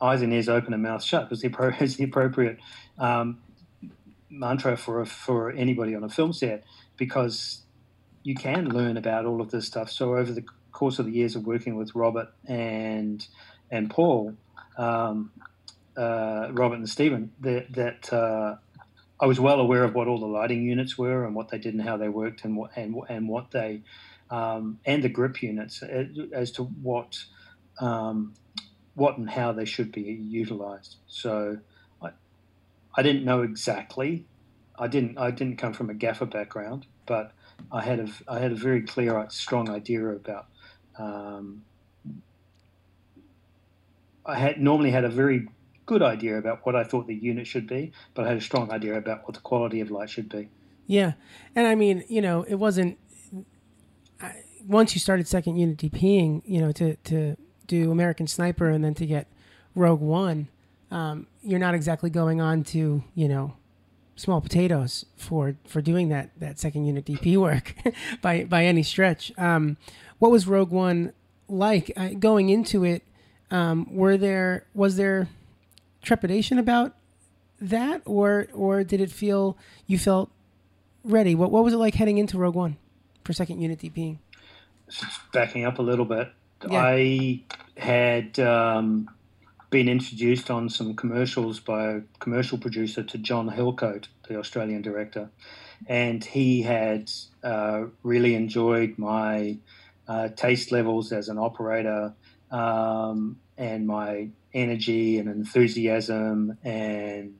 S2: eyes and ears open and mouth shut is the, *laughs* is the appropriate um, mantra for a, for anybody on a film set because you can learn about all of this stuff. So over the course of the years of working with Robert and and Paul, um, uh, Robert and Stephen, that, that uh, I was well aware of what all the lighting units were and what they did and how they worked and what and, and what they um, and the grip units uh, as to what um, what and how they should be utilized. So I, I didn't know exactly. I didn't I didn't come from a gaffer background, but I had a I had a very clear, strong idea about. Um, I had normally had a very good idea about what I thought the unit should be, but I had a strong idea about what the quality of light should be.
S1: Yeah, and I mean, you know, it wasn't once you started second unit DPing, you know, to to do American Sniper and then to get Rogue One, um, you're not exactly going on to you know small potatoes for for doing that that second unit DP work *laughs* by by any stretch. Um, what was Rogue One like going into it? Um, were there was there trepidation about that, or or did it feel you felt ready? What what was it like heading into Rogue One for second unit DPing?
S2: Backing up a little bit, yeah. I had um, been introduced on some commercials by a commercial producer to John Hillcoat, the Australian director, and he had uh, really enjoyed my uh, taste levels as an operator um, and my energy and enthusiasm and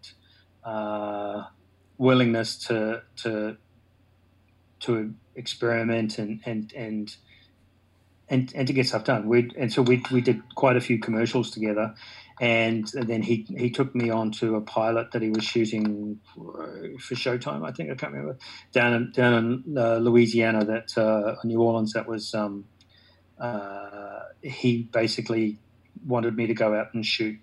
S2: uh, willingness to to to experiment and and and and, and to get stuff done. We and so we we did quite a few commercials together, and, then he he took me on to a pilot that he was shooting for, Showtime. I think I can't remember down in down in uh, Louisiana, that uh, New Orleans. That was um, uh, he basically wanted me to go out and shoot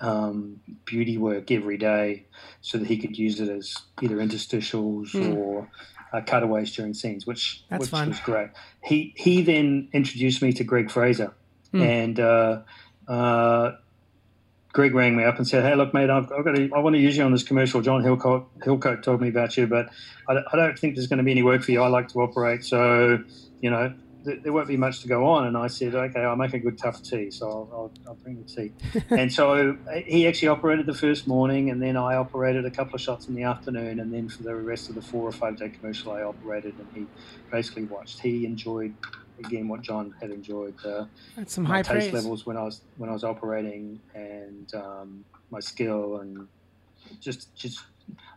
S2: um, beauty work every day, so that he could use it as either interstitials mm. or uh, cutaways during scenes, which
S1: That's
S2: which
S1: fun.
S2: was great. He he then introduced me to Greig Fraser, mm. and uh, uh, Greig rang me up and said, "Hey, look, mate, I've, I've got to, I want to use you on this commercial. John Hillcoat, Hillcoat told me about you, but I, I don't think there's going to be any work for you. I like to operate, so you know, there won't be much to go on. And I said, okay, I'll make a good tough tea. So I'll, I'll, I'll bring the tea. *laughs* and so he actually operated the first morning, and then I operated a couple of shots in the afternoon. And then for the rest of the four or five day commercial, I operated, and he basically watched. He enjoyed again what John had enjoyed. Uh,
S1: That's some high
S2: taste
S1: praise.
S2: levels when I was when I was operating, and um, my skill, and just just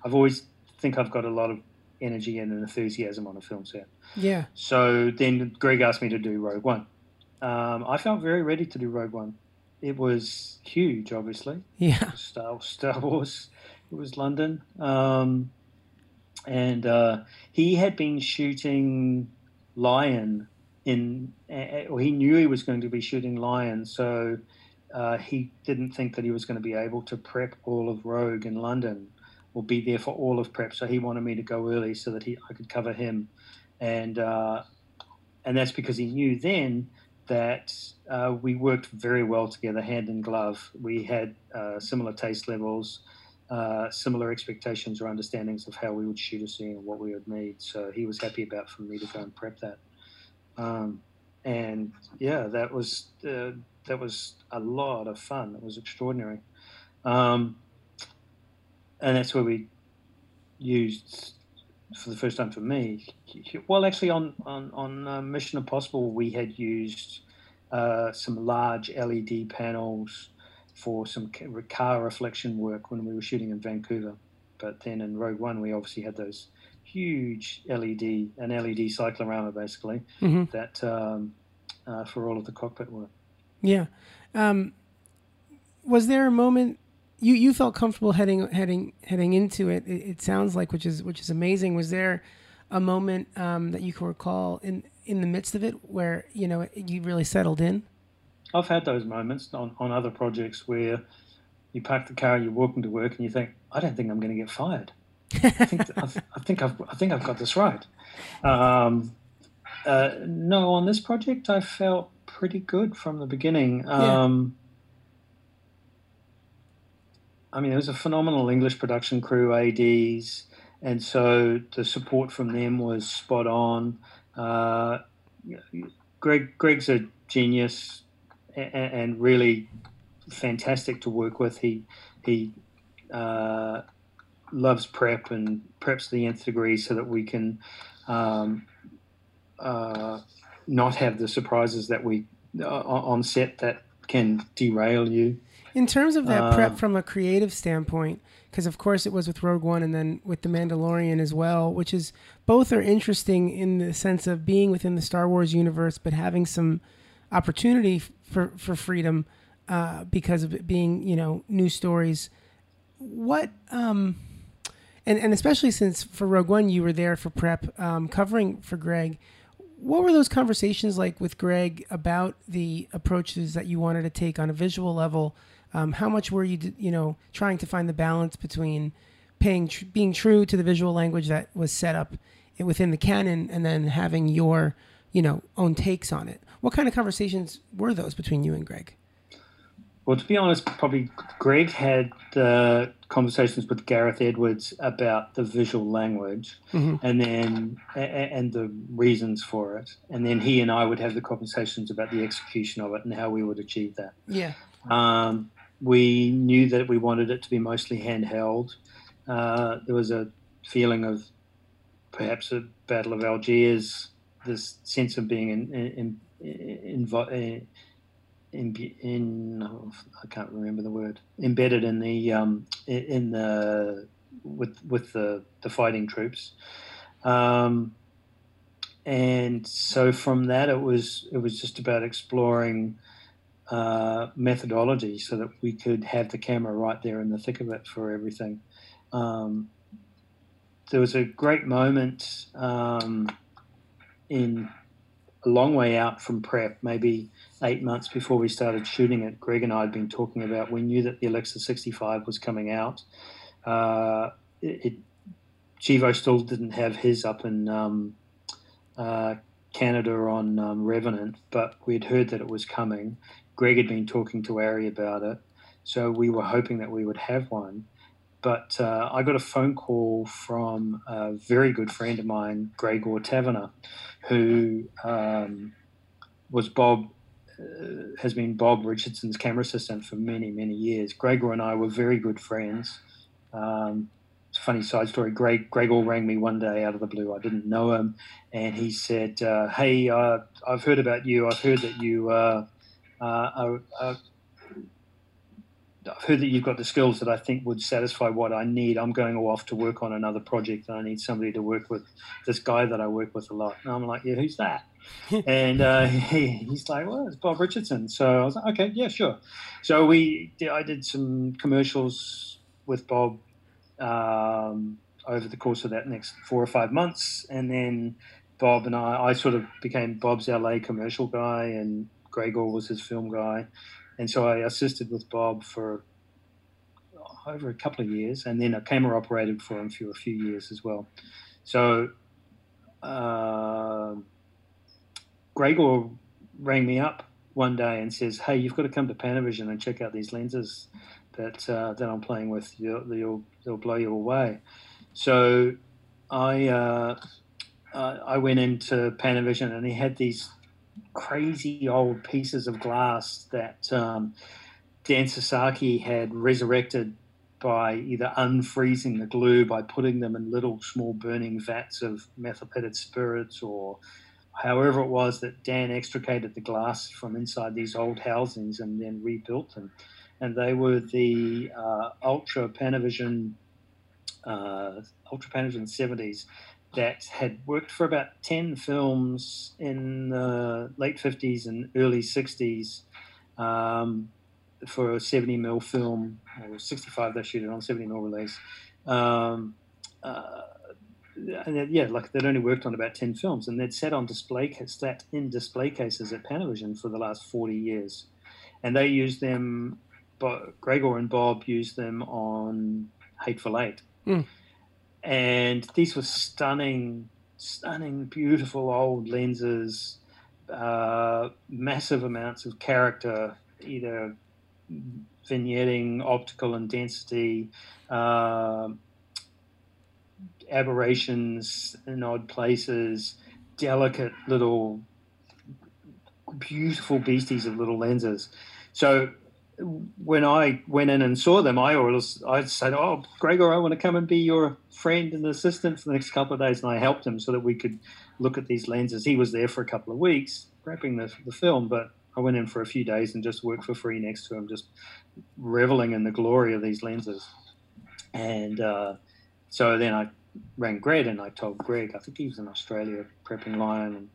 S2: I've always think I've got a lot of energy and an enthusiasm on a film set.
S1: Yeah.
S2: So then Greig asked me to do Rogue One. Um, I felt very ready to do Rogue One. It was huge, obviously.
S1: Yeah.
S2: Star, Star Wars. It was London. Um, and uh, he had been shooting Lion in, or he knew he was going to be shooting Lion, so uh, he didn't think that he was going to be able to prep all of Rogue in London or be there for all of prep. So he wanted me to go early so that he I could cover him and uh, and that's because he knew then that uh, we worked very well together, hand in glove. We had uh, similar taste levels, uh, similar expectations or understandings of how we would shoot a scene and what we would need. So he was happy about for me to go and prep that. Um, and yeah, that was uh, that was a lot of fun. It was extraordinary. Um, and that's where we used for the first time for me. Well, actually, on on on uh, Mission Impossible, we had used uh, some large LED panels for some car reflection work when we were shooting in Vancouver. But then in Rogue One, we obviously had those huge LED, an LED cyclorama basically, mm-hmm. that um, uh, for all of the cockpit work.
S1: Yeah. Um, was there a moment you you felt comfortable heading heading heading into it. it. It, sounds like, which is which is amazing. Was there a moment um, that you can recall in in the midst of it where you know you really settled in?
S2: I've had those moments on, on other projects where you park the car, you're walking to work, and you think, I don't think I'm going to get fired. I think I, I think I've I think I've got this right. Um, uh, no, on this project, I felt pretty good from the beginning. Um, I mean, it was a phenomenal English production crew, ADs, and so the support from them was spot on. Uh, Greig Greig's a genius and, and, really fantastic to work with. He he uh, loves prep and preps the nth degree so that we can um, uh, not have the surprises that we uh, on set that can derail you.
S1: In terms of that um, prep from a creative standpoint, because of course it was with Rogue One and then with The Mandalorian as well, which is both are interesting in the sense of being within the Star Wars universe, but having some opportunity for for freedom uh, because of it being you know new stories. What um, and and especially since for Rogue One you were there for prep um, covering for Greig. What were those conversations like with Greig about the approaches that you wanted to take on a visual level? Um, how much were you, you know, trying to find the balance between paying, tr- being true to the visual language that was set up within the canon, and then having your, you know, own takes on it? What kind of conversations were those between you and Greig?
S2: Well, to be honest, probably Greig had uh, conversations with Gareth Edwards about the visual language, mm-hmm. and then and the reasons for it, and then he and I would have the conversations about the execution of it and how we would achieve that.
S1: Yeah.
S2: Um, we knew that we wanted it to be mostly handheld. Uh, there was a feeling of perhaps a Battle of Algiers, this sense of being in, in, in, in, in, in I can't remember the word embedded in the um, in the with with the, the fighting troops. Um, and so from that it was it was just about exploring uh, methodology so that we could have the camera right there in the thick of it for everything. Um, there was a great moment um, in a long way out from prep, maybe eight months before we started shooting it. Greig and I had been talking about. We knew that the Alexa 65 was coming out. Uh, it, it Chivo still didn't have his up in um, uh, Canada on um, Revenant, but we'd heard that it was coming. Greig had been talking to ARRI about it, so we were hoping that we would have one. But uh, I got a phone call from a very good friend of mine, Gregor Tavenner, who um, was Bob, uh, has been Bob Richardson's camera assistant for many, many years. Gregor and I were very good friends. Um, it's a funny side story. Greg Gregor rang me one day out of the blue. I didn't know him, and he said, uh, "Hey, uh, I've heard about you. I've heard that you uh, uh, I've heard that you've got the skills that I think would satisfy what I need. I'm going off to work on another project, and I need somebody to work with this guy that I work with a lot. And I'm like, yeah, who's that? *laughs* and uh, he, he's like, well, it's Bob Richardson. So I was like, okay, yeah, sure. So we, I did some commercials with Bob um, over the course of that next four or five months, and then Bob and I, I sort of became Bob's LA commercial guy, and Gregor was his film guy, and so I assisted with Bob for over a couple of years, and then a camera operated for him for a few years as well. So uh, Gregor rang me up one day and says, "Hey, you've got to come to Panavision and check out these lenses that uh, that I'm playing with. You'll, they'll, they'll blow you away." So I uh, I went into Panavision and he had these crazy old pieces of glass that um, Dan Sasaki had resurrected by either unfreezing the glue by putting them in little small burning vats of methylated spirits or however it was that Dan extricated the glass from inside these old housings and then rebuilt them. And they were the uh, Ultra Panavision, uh, Ultra Panavision 70s that had worked for about 10 films in the late 50s and early 60s um, for a 70 mil film, or 65 they shoot it on 70 mil release. Um, uh, and yeah, like they'd only worked on about 10 films and they'd sat on display, sat in display cases at Panavision for the last 40 years. And they used them, but Gregor and Bob used them on Hateful Eight. Mm and these were stunning, stunning, beautiful old lenses, uh, massive amounts of character, either vignetting, optical intensity, uh, aberrations in odd places, delicate little, beautiful beasties of little lenses. So when I went in and saw them, I always I said, "Oh, Gregor, I want to come and be your friend and assistant for the next couple of days," and I helped him so that we could look at these lenses. He was there for a couple of weeks prepping the, the film, but I went in for a few days and just worked for free next to him, just reveling in the glory of these lenses. And uh, so then I rang Greig and I told Greig, I think he was in Australia prepping Lion, and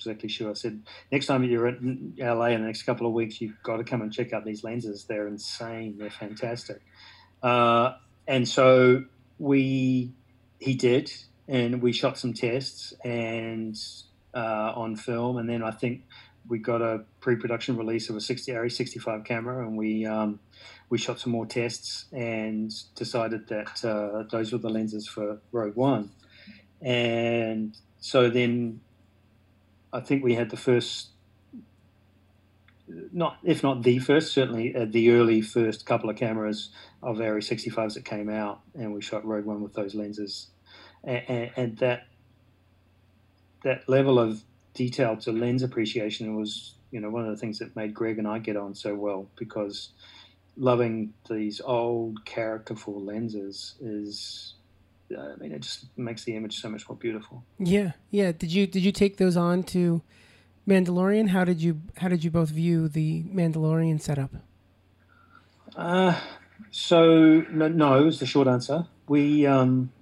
S2: exactly sure. I said, next time you're in LA in the next couple of weeks, you've got to come and check out these lenses. They're insane. They're fantastic. Uh, and so we, he did, and we shot some tests and uh, on film, and then I think we got a pre-production release of a 60 ARRI65 camera, and we um, we shot some more tests and decided that uh, those were the lenses for Rogue One. And so then I think we had the first, not if not the first, certainly uh, the early first couple of cameras of ARRI65s that came out, and we shot Rogue One with those lenses. And, and that that level of detail to lens appreciation was, you know, one of the things that made Greig and I get on so well because loving these old characterful lenses is I mean it just makes the image so much more beautiful.
S1: Yeah. Yeah, did you did you take those on to Mandalorian? How did you how did you both view the Mandalorian setup?
S2: Uh so no, no is the short answer. We um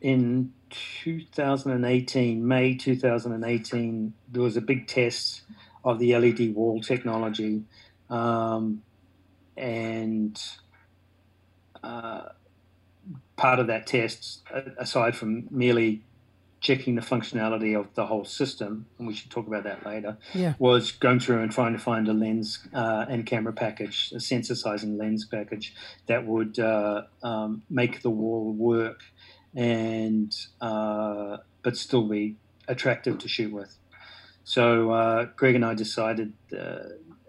S2: in 2018, May 2018, there was a big test of the LED wall technology. Um, and uh, part of that test, aside from merely checking the functionality of the whole system, and we should talk about that later,
S1: yeah.
S2: was going through and trying to find a lens uh, and camera package, a sensor sizing lens package that would uh, um, make the wall work and uh, but still be attractive to shoot with. So uh, Greig and I decided uh,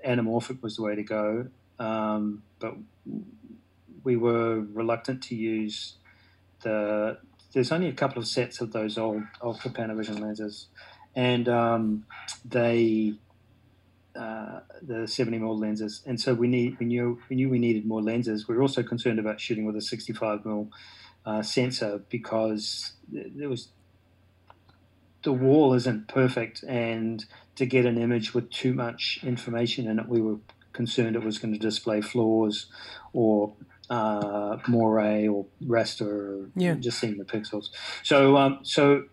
S2: anamorphic was the way to go, um, but we were reluctant to use the. There's only a couple of sets of those old ultra Panavision lenses, and um, they uh, the 70 mm lenses, and so we need we knew we knew we needed more lenses. We were also concerned about shooting with a 65 mm uh, sensor because there was the wall isn't perfect, and to get an image with too much information in it, we were concerned it was going to display flaws or uh, moire or raster or
S1: yeah.
S2: just seeing the pixels. So, um, so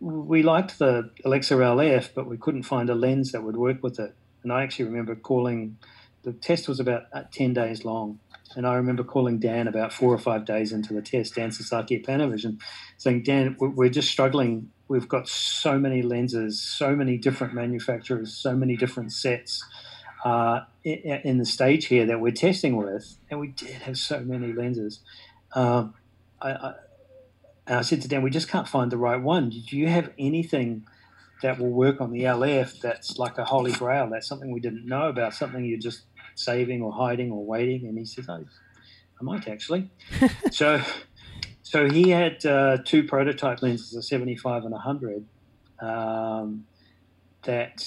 S2: we liked the Alexa LF, but we couldn't find a lens that would work with it. And I actually remember calling. The test was about uh, ten days long, and I remember calling Dan about four or five days into the test, Dan Sasaki at Panavision, saying, Dan, we're just struggling. We've got so many lenses, so many different manufacturers, so many different sets uh, in, the stage here that we're testing with. And we did have so many lenses. Um, I, I, and I said to Dan, we just can't find the right one. Do you have anything that will work on the LF that's like a holy grail? That's something we didn't know about, something you're just saving or hiding or waiting? And he says, oh, I might actually. *laughs* so, so he had uh, two prototype lenses, a 75 and a 100, um, that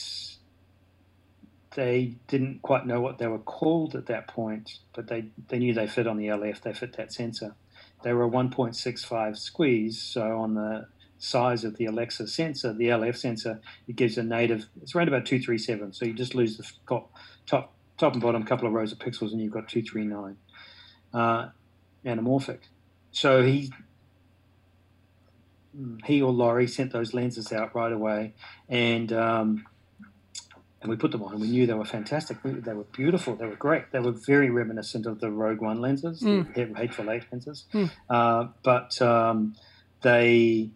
S2: they didn't quite know what they were called at that point, but they, they knew they fit on the LF, they fit that sensor. They were a 1.65 squeeze, so on the size of the Alexa sensor, the LF sensor, it gives a native, it's around about 237, so you just lose the top, top top and bottom couple of rows of pixels, and you've got 239 uh, anamorphic. So he he or Laurie sent those lenses out right away, and um, and we put them on, and we knew they were fantastic. They were beautiful. They were great. They were very reminiscent of the Rogue One lenses, mm. the Hateful Eight lenses, mm. uh, but um, they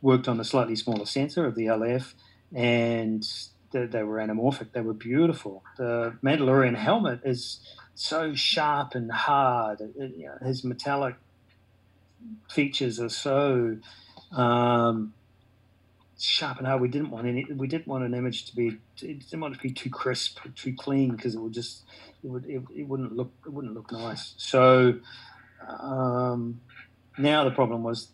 S2: worked on a slightly smaller sensor of the LF, and they, they were anamorphic. They were beautiful. The Mandalorian helmet is so sharp and hard. It, you know, his metallic features are so um, sharp and hard. We didn't want any. We didn't want an image to be. It didn't want it to be too crisp, too clean, because it would just. It would. It, it, wouldn't look. It wouldn't look nice. So um, now the problem was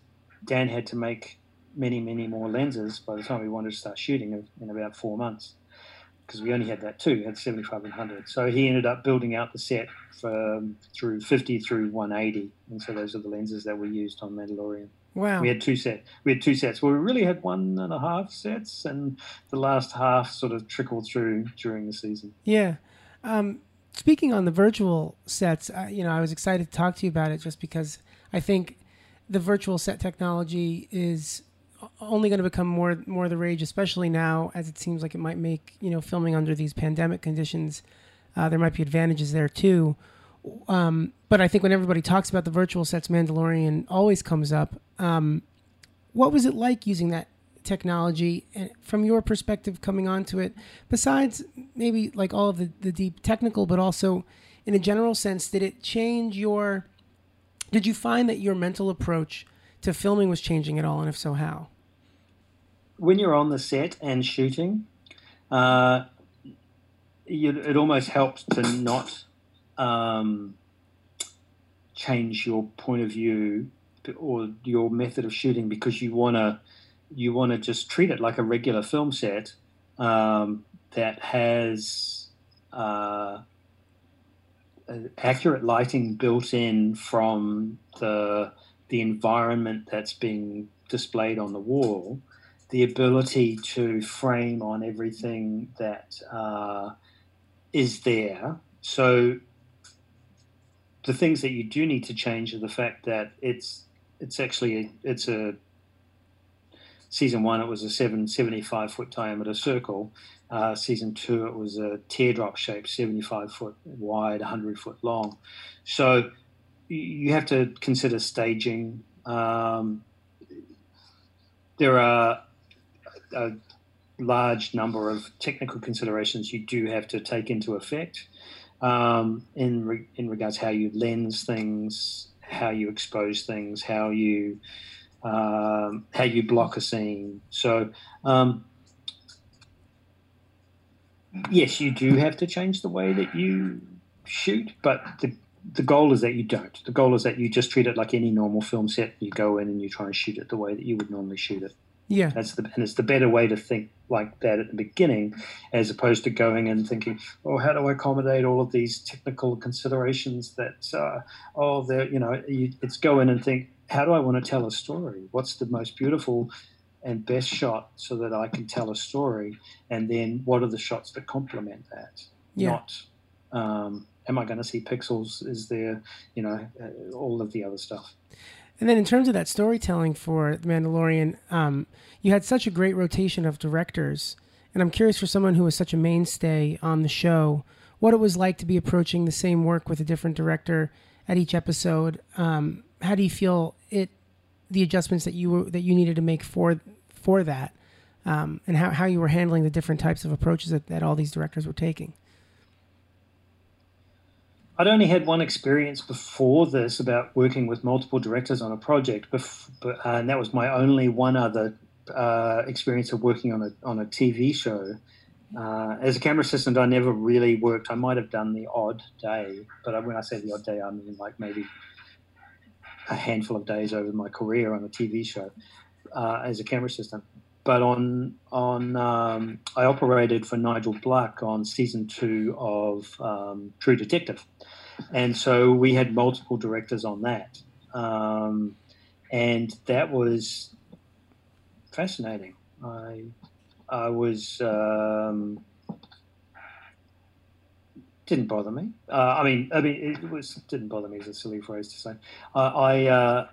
S2: Dan had to make many, many more lenses by the time we wanted to start shooting in about four months. because we only had that too, had 75 and 100. So he ended up building out the set from, through 50 through 180, and so those are the lenses that we used on Mandalorian.
S1: Wow.
S2: We had two set. We had two sets. Well, we really had one and a half sets, and the last half sort of trickled through during the season.
S1: Yeah. Um, speaking on the virtual sets, uh, you know, I was excited to talk to you about it just because I think the virtual set technology is only going to become more more the rage, especially now as it seems like it might make you know filming under these pandemic conditions. Uh, there might be advantages there too. Um, but I think when everybody talks about the virtual sets, Mandalorian always comes up. Um, what was it like using that technology and from your perspective coming onto it? Besides maybe like all of the, the deep technical, but also in a general sense, did it change your? Did you find that your mental approach to filming was changing at all, and if so, how?
S2: When you're on the set and shooting, uh, you, it almost helps to not um, change your point of view or your method of shooting because you want to you want to just treat it like a regular film set um, that has uh, accurate lighting built in from the the environment that's being displayed on the wall, the ability to frame on everything that uh, is there. So the things that you do need to change are the fact that it's it's actually a, it's a season one it was a 775 foot diameter circle. Uh, season two it was a teardrop shape 75 foot wide 100 foot long. So you have to consider staging. Um, there are a large number of technical considerations you do have to take into effect um, in re- in regards to how you lens things, how you expose things, how you um, how you block a scene. So um, yes, you do have to change the way that you shoot, but the the goal is that you don't. The goal is that you just treat it like any normal film set. You go in and you try and shoot it the way that you would normally shoot it.
S1: Yeah,
S2: that's the and it's the better way to think like that at the beginning, as opposed to going and thinking, oh, how do I accommodate all of these technical considerations that, uh, oh, you know, you, it's go in and think, how do I want to tell a story? What's the most beautiful and best shot so that I can tell a story, and then what are the shots that complement that?
S1: Yeah.
S2: Not, um, am I going to see pixels? Is there, you know, uh, all of the other stuff.
S1: And then in terms of that storytelling for The Mandalorian, um, you had such a great rotation of directors. And I'm curious for someone who was such a mainstay on the show, what it was like to be approaching the same work with a different director at each episode. Um, how do you feel it, the adjustments that you were, that you needed to make for for that, um, and how, how you were handling the different types of approaches that, that all these directors were taking?
S2: I'd only had one experience before this about working with multiple directors on a project, bef- and that was my only one other uh, experience of working on a on a TV show. Uh, as a camera assistant, I never really worked. I might have done the odd day, but when I say the odd day, I mean like maybe a handful of days over my career on a TV show uh, as a camera assistant. But on on um, I operated for Nigel Bluck on season two of um, True Detective, and so we had multiple directors on that, um, and that was fascinating. I I was um, didn't bother me. Uh, I mean, I mean, it was didn't bother me is a silly phrase to say. Uh, I uh,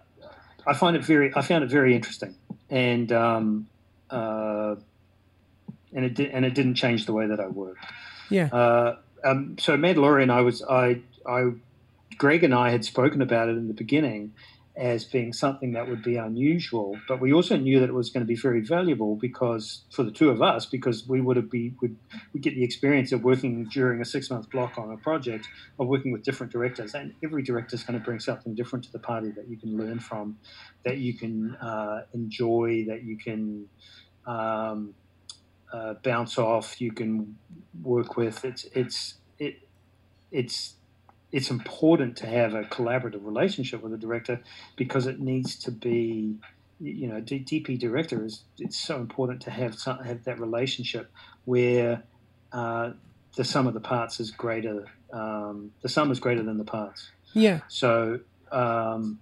S2: I find it very I found it very interesting, and um, uh, and it did, and it didn't change the way that I worked.
S1: Yeah.
S2: Uh, um, so Mandalorian, I was I I Greig and I had spoken about it in the beginning as being something that would be unusual, but we also knew that it was going to be very valuable because for the two of us, because we would be would we get the experience of working during a six month block on a project of working with different directors, and every director is going to bring something different to the party that you can learn from, that you can uh, enjoy, that you can. Um, uh, bounce off, you can work with. It's it's it it's it's important to have a collaborative relationship with a director because it needs to be you know DP director is it's so important to have some, have that relationship where uh, the sum of the parts is greater. Um, the sum is greater than the parts.
S1: Yeah.
S2: So. Um,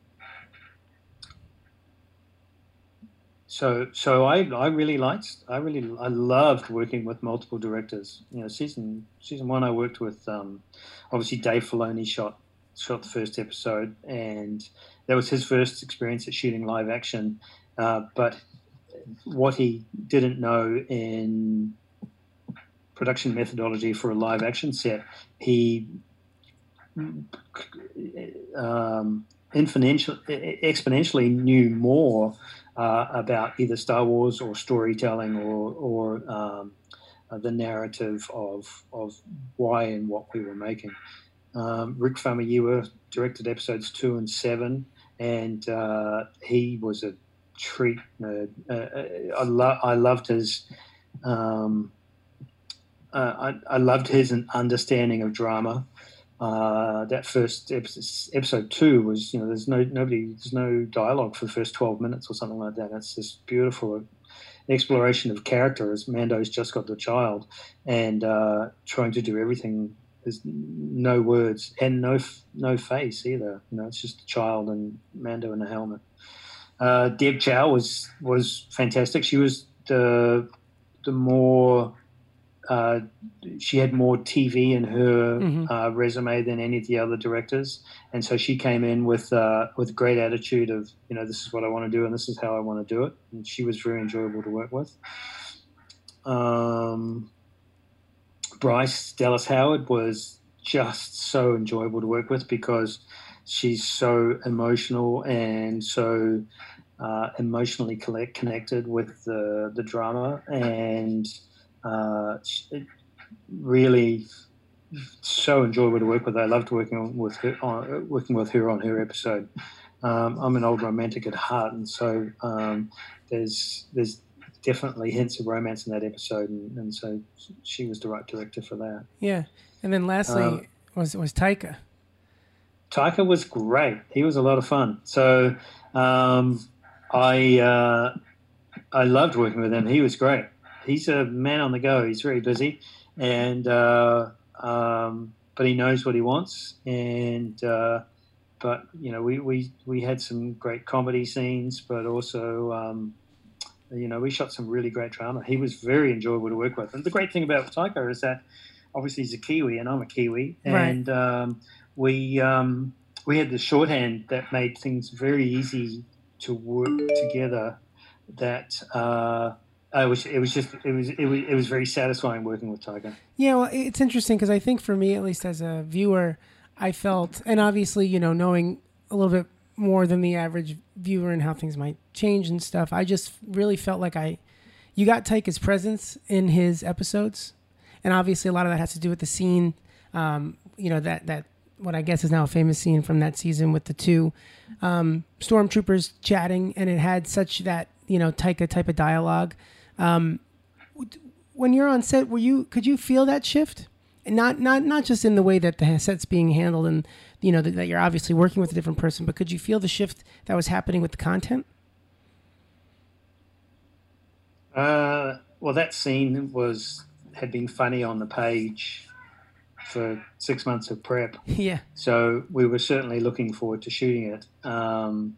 S2: so so I, I really liked I really I loved working with multiple directors. You know, season season one I worked with um, obviously Dave Filoni shot shot the first episode, and that was his first experience at shooting live action. Uh, but what he didn't know in production methodology for a live action set, he um, exponentially knew more uh, about either Star Wars or storytelling or, or um, uh, the narrative of, of why and what we were making. Um, Rick Famuyiwa directed episodes two and seven, and uh, he was a treat nerd. Uh, uh, I, lo- I loved his. Um, uh, I, I loved his understanding of drama uh, that first episode, two was you know there's no nobody there's no dialogue for the first 12 minutes or something like that. It's this beautiful exploration of character as mando's just got the child and uh, trying to do everything. There's no words and no no face either. You know it's just a child and mando in a helmet. Uh, deb chow was was fantastic. She was the the more uh, she had more TV in her mm-hmm. uh, resume than any of the other directors, and so she came in with uh, with great attitude of you know this is what I want to do and this is how I want to do it, and she was very enjoyable to work with. Um, Bryce Dallas Howard was just so enjoyable to work with because she's so emotional and so uh, emotionally connected with the the drama and uh, really so enjoyable to work with. I loved working with her on, working with her on her episode. Um, I'm an old romantic at heart, and so um, there's there's definitely hints of romance in that episode, and, and, so she was the right director for that.
S1: Yeah, and then lastly um, was was Taika.
S2: Taika was great. He was a lot of fun. So um, I uh, I loved working with him. He was great he's a man on the go. He's very busy, and uh, um, but he knows what he wants. And uh, but you know, we, we we had some great comedy scenes, but also. Um, you know, we shot some really great drama. He was very enjoyable to work with. And the great thing about Taika is that obviously he's a Kiwi and I'm a Kiwi. And right. um, we um, we had the shorthand that made things very easy to work together that uh, it was it was just it was it was it was very satisfying working with Taika.
S1: Yeah, well, it's interesting because I think for me, at least as a viewer, I felt, and obviously, you know, knowing a little bit more than the average viewer and how things might change and stuff, I just really felt like I, you got Taika's presence in his episodes, and obviously a lot of that has to do with the scene, um, you know, that that what I guess is now a famous scene from that season with the two um, stormtroopers chatting, and it had such that you know Taika type of dialogue um, when you're on set, were you could you feel that shift? And not not not just in the way that the set's being handled, and you know that, that you're obviously working with a different person, but could you feel the shift that was happening with the content?
S2: Uh, well, that scene was had been funny on the page for six months of prep. *laughs*
S1: Yeah.
S2: So we were certainly looking forward to shooting it. Um,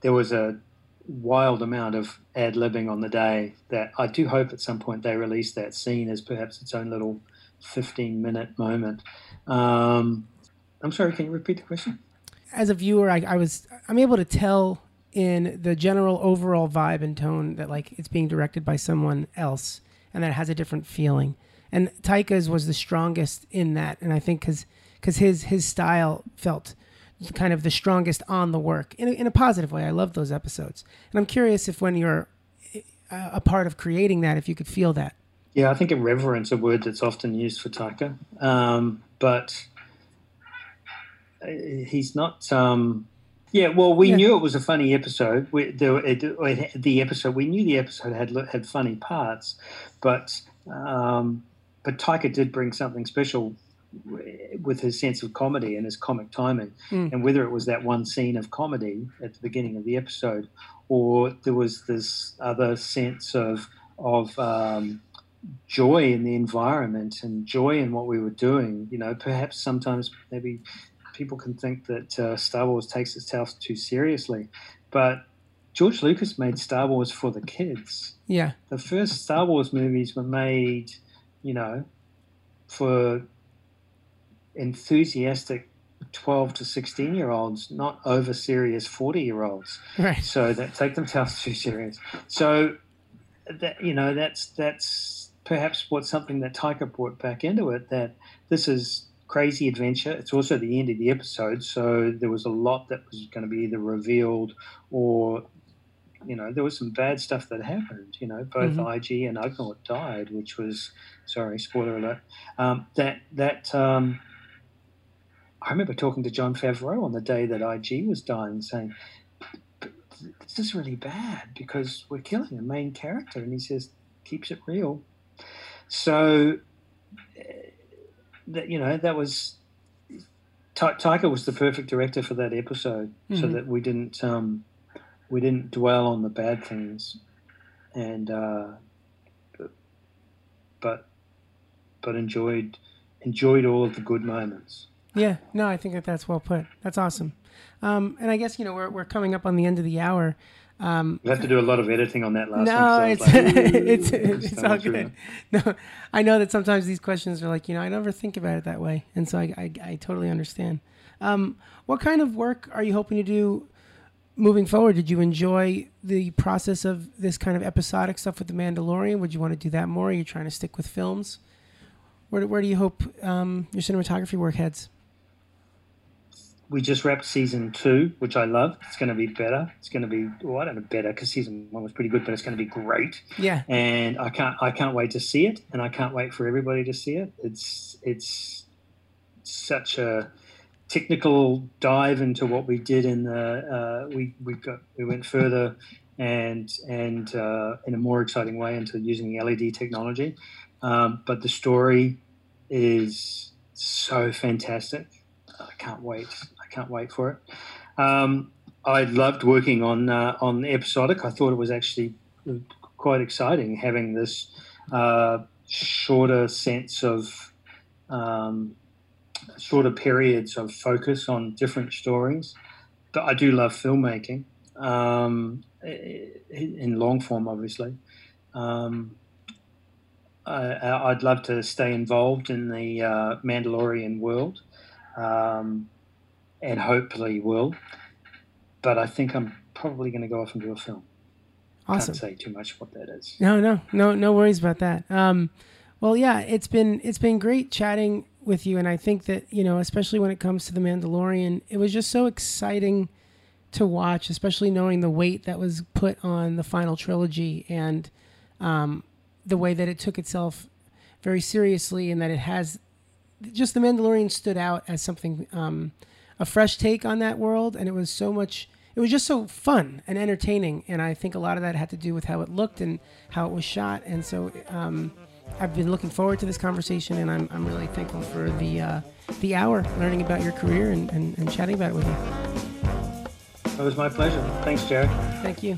S2: there was a wild amount of ad libbing on the day that I do hope at some point they release that scene as perhaps its own little 15 minute moment. Um, I'm sorry, can you repeat the question?
S1: As a viewer, I, I, was I'm able to tell in the general overall vibe and tone that like it's being directed by someone else and that it has a different feeling. And Taika's was the strongest in that, and I think because because his his style felt kind of the strongest on the work in a, in a positive way. I love those episodes, and I'm curious if when you're uh, a part of creating that, if you could feel that.
S2: Yeah, I think irreverence is a word that's often used for Taika, um, but uh, he's not. Um, yeah, well, we yeah. knew it was a funny episode. We, the, it, the episode we knew the episode had had funny parts, but um, but Taika did bring something special with his sense of comedy and his comic timing, mm. and whether it was that one scene of comedy at the beginning of the episode, or there was this other sense of of um, joy in the environment and joy in what we were doing. You know, perhaps sometimes maybe people can think that uh, Star Wars takes itself too seriously, but George Lucas made Star Wars for the kids.
S1: Yeah.
S2: The first Star Wars movies were made, you know, for enthusiastic 12 to 16 year olds, not over serious 40 year olds.
S1: Right.
S2: So that take themselves *laughs* too serious. So that, you know, that's, that's perhaps what something that Taika brought back into it that this is crazy adventure. It's also the end of the episode. So there was a lot that was going to be either revealed or you know, there was some bad stuff that happened. You know, both mm-hmm. IG and Ugnaught died, which was sorry, spoiler alert. Um, that that um, I remember talking to Jon Favreau on the day that IG was dying, saying, "This is really bad because we're killing a main character," and he says, "Keeps it real." So, eh, that you know, that was Taika was the perfect director for that episode, mm-hmm. so that we didn't. Um, we didn't dwell on the bad things, and uh, but but enjoyed enjoyed all of the good moments.
S1: Yeah, no, I think that that's well put. That's awesome. Um, and I guess you know we're we're coming up on the end of the hour. Um,
S2: you have to do a lot of editing on that last
S1: no,
S2: one.
S1: No, it's like, *laughs* it's it's, it's all good. No, I know that sometimes these questions are like you know I never think about it that way, and so I I, I totally understand. Um, what kind of work are you hoping to do moving forward, did you enjoy the process of this kind of episodic stuff with The Mandalorian? Would you want to do that more? Are you trying to stick with films? Where, where do you hope um, your cinematography work heads?
S2: We just wrapped season two, which I love. It's going to be better. It's going to be well, I don't know better because season one was pretty good, but it's going to be great.
S1: Yeah.
S2: And I can't I can't wait to see it, and I can't wait for everybody to see it. It's it's such a technical dive into what we did in the uh, we we got we went further and and uh, in a more exciting way into using LED technology. Um, but the story is so fantastic. I can't wait. Can't wait for it. Um, I loved working on uh, on episodic. I thought it was actually quite exciting having this uh, shorter sense of um, shorter periods of focus on different stories. But I do love filmmaking um, in long form, obviously. Um, I, would love to stay involved in the uh, Mandalorian world, um, and hopefully will. But I think I'm probably going to go off and do a film.
S1: Awesome.
S2: Can't say too much what that is.
S1: No, no, no, no worries about that. Um, well, yeah, it's been it's been great chatting with you, and I think that you know, especially when it comes to the Mandalorian, it was just so exciting to watch, especially knowing the weight that was put on the final trilogy and um, the way that it took itself very seriously, and that it has just the Mandalorian stood out as something um, a fresh take on that world, and it was so much. It was just so fun and entertaining, and I think a lot of that had to do with how it looked and how it was shot, and so. Um, I've been looking forward to this conversation, and I'm, I'm really thankful for the uh, the hour learning about your career and, and, and chatting about it with you.
S2: It was my pleasure. Thanks, Jared.
S1: Thank you.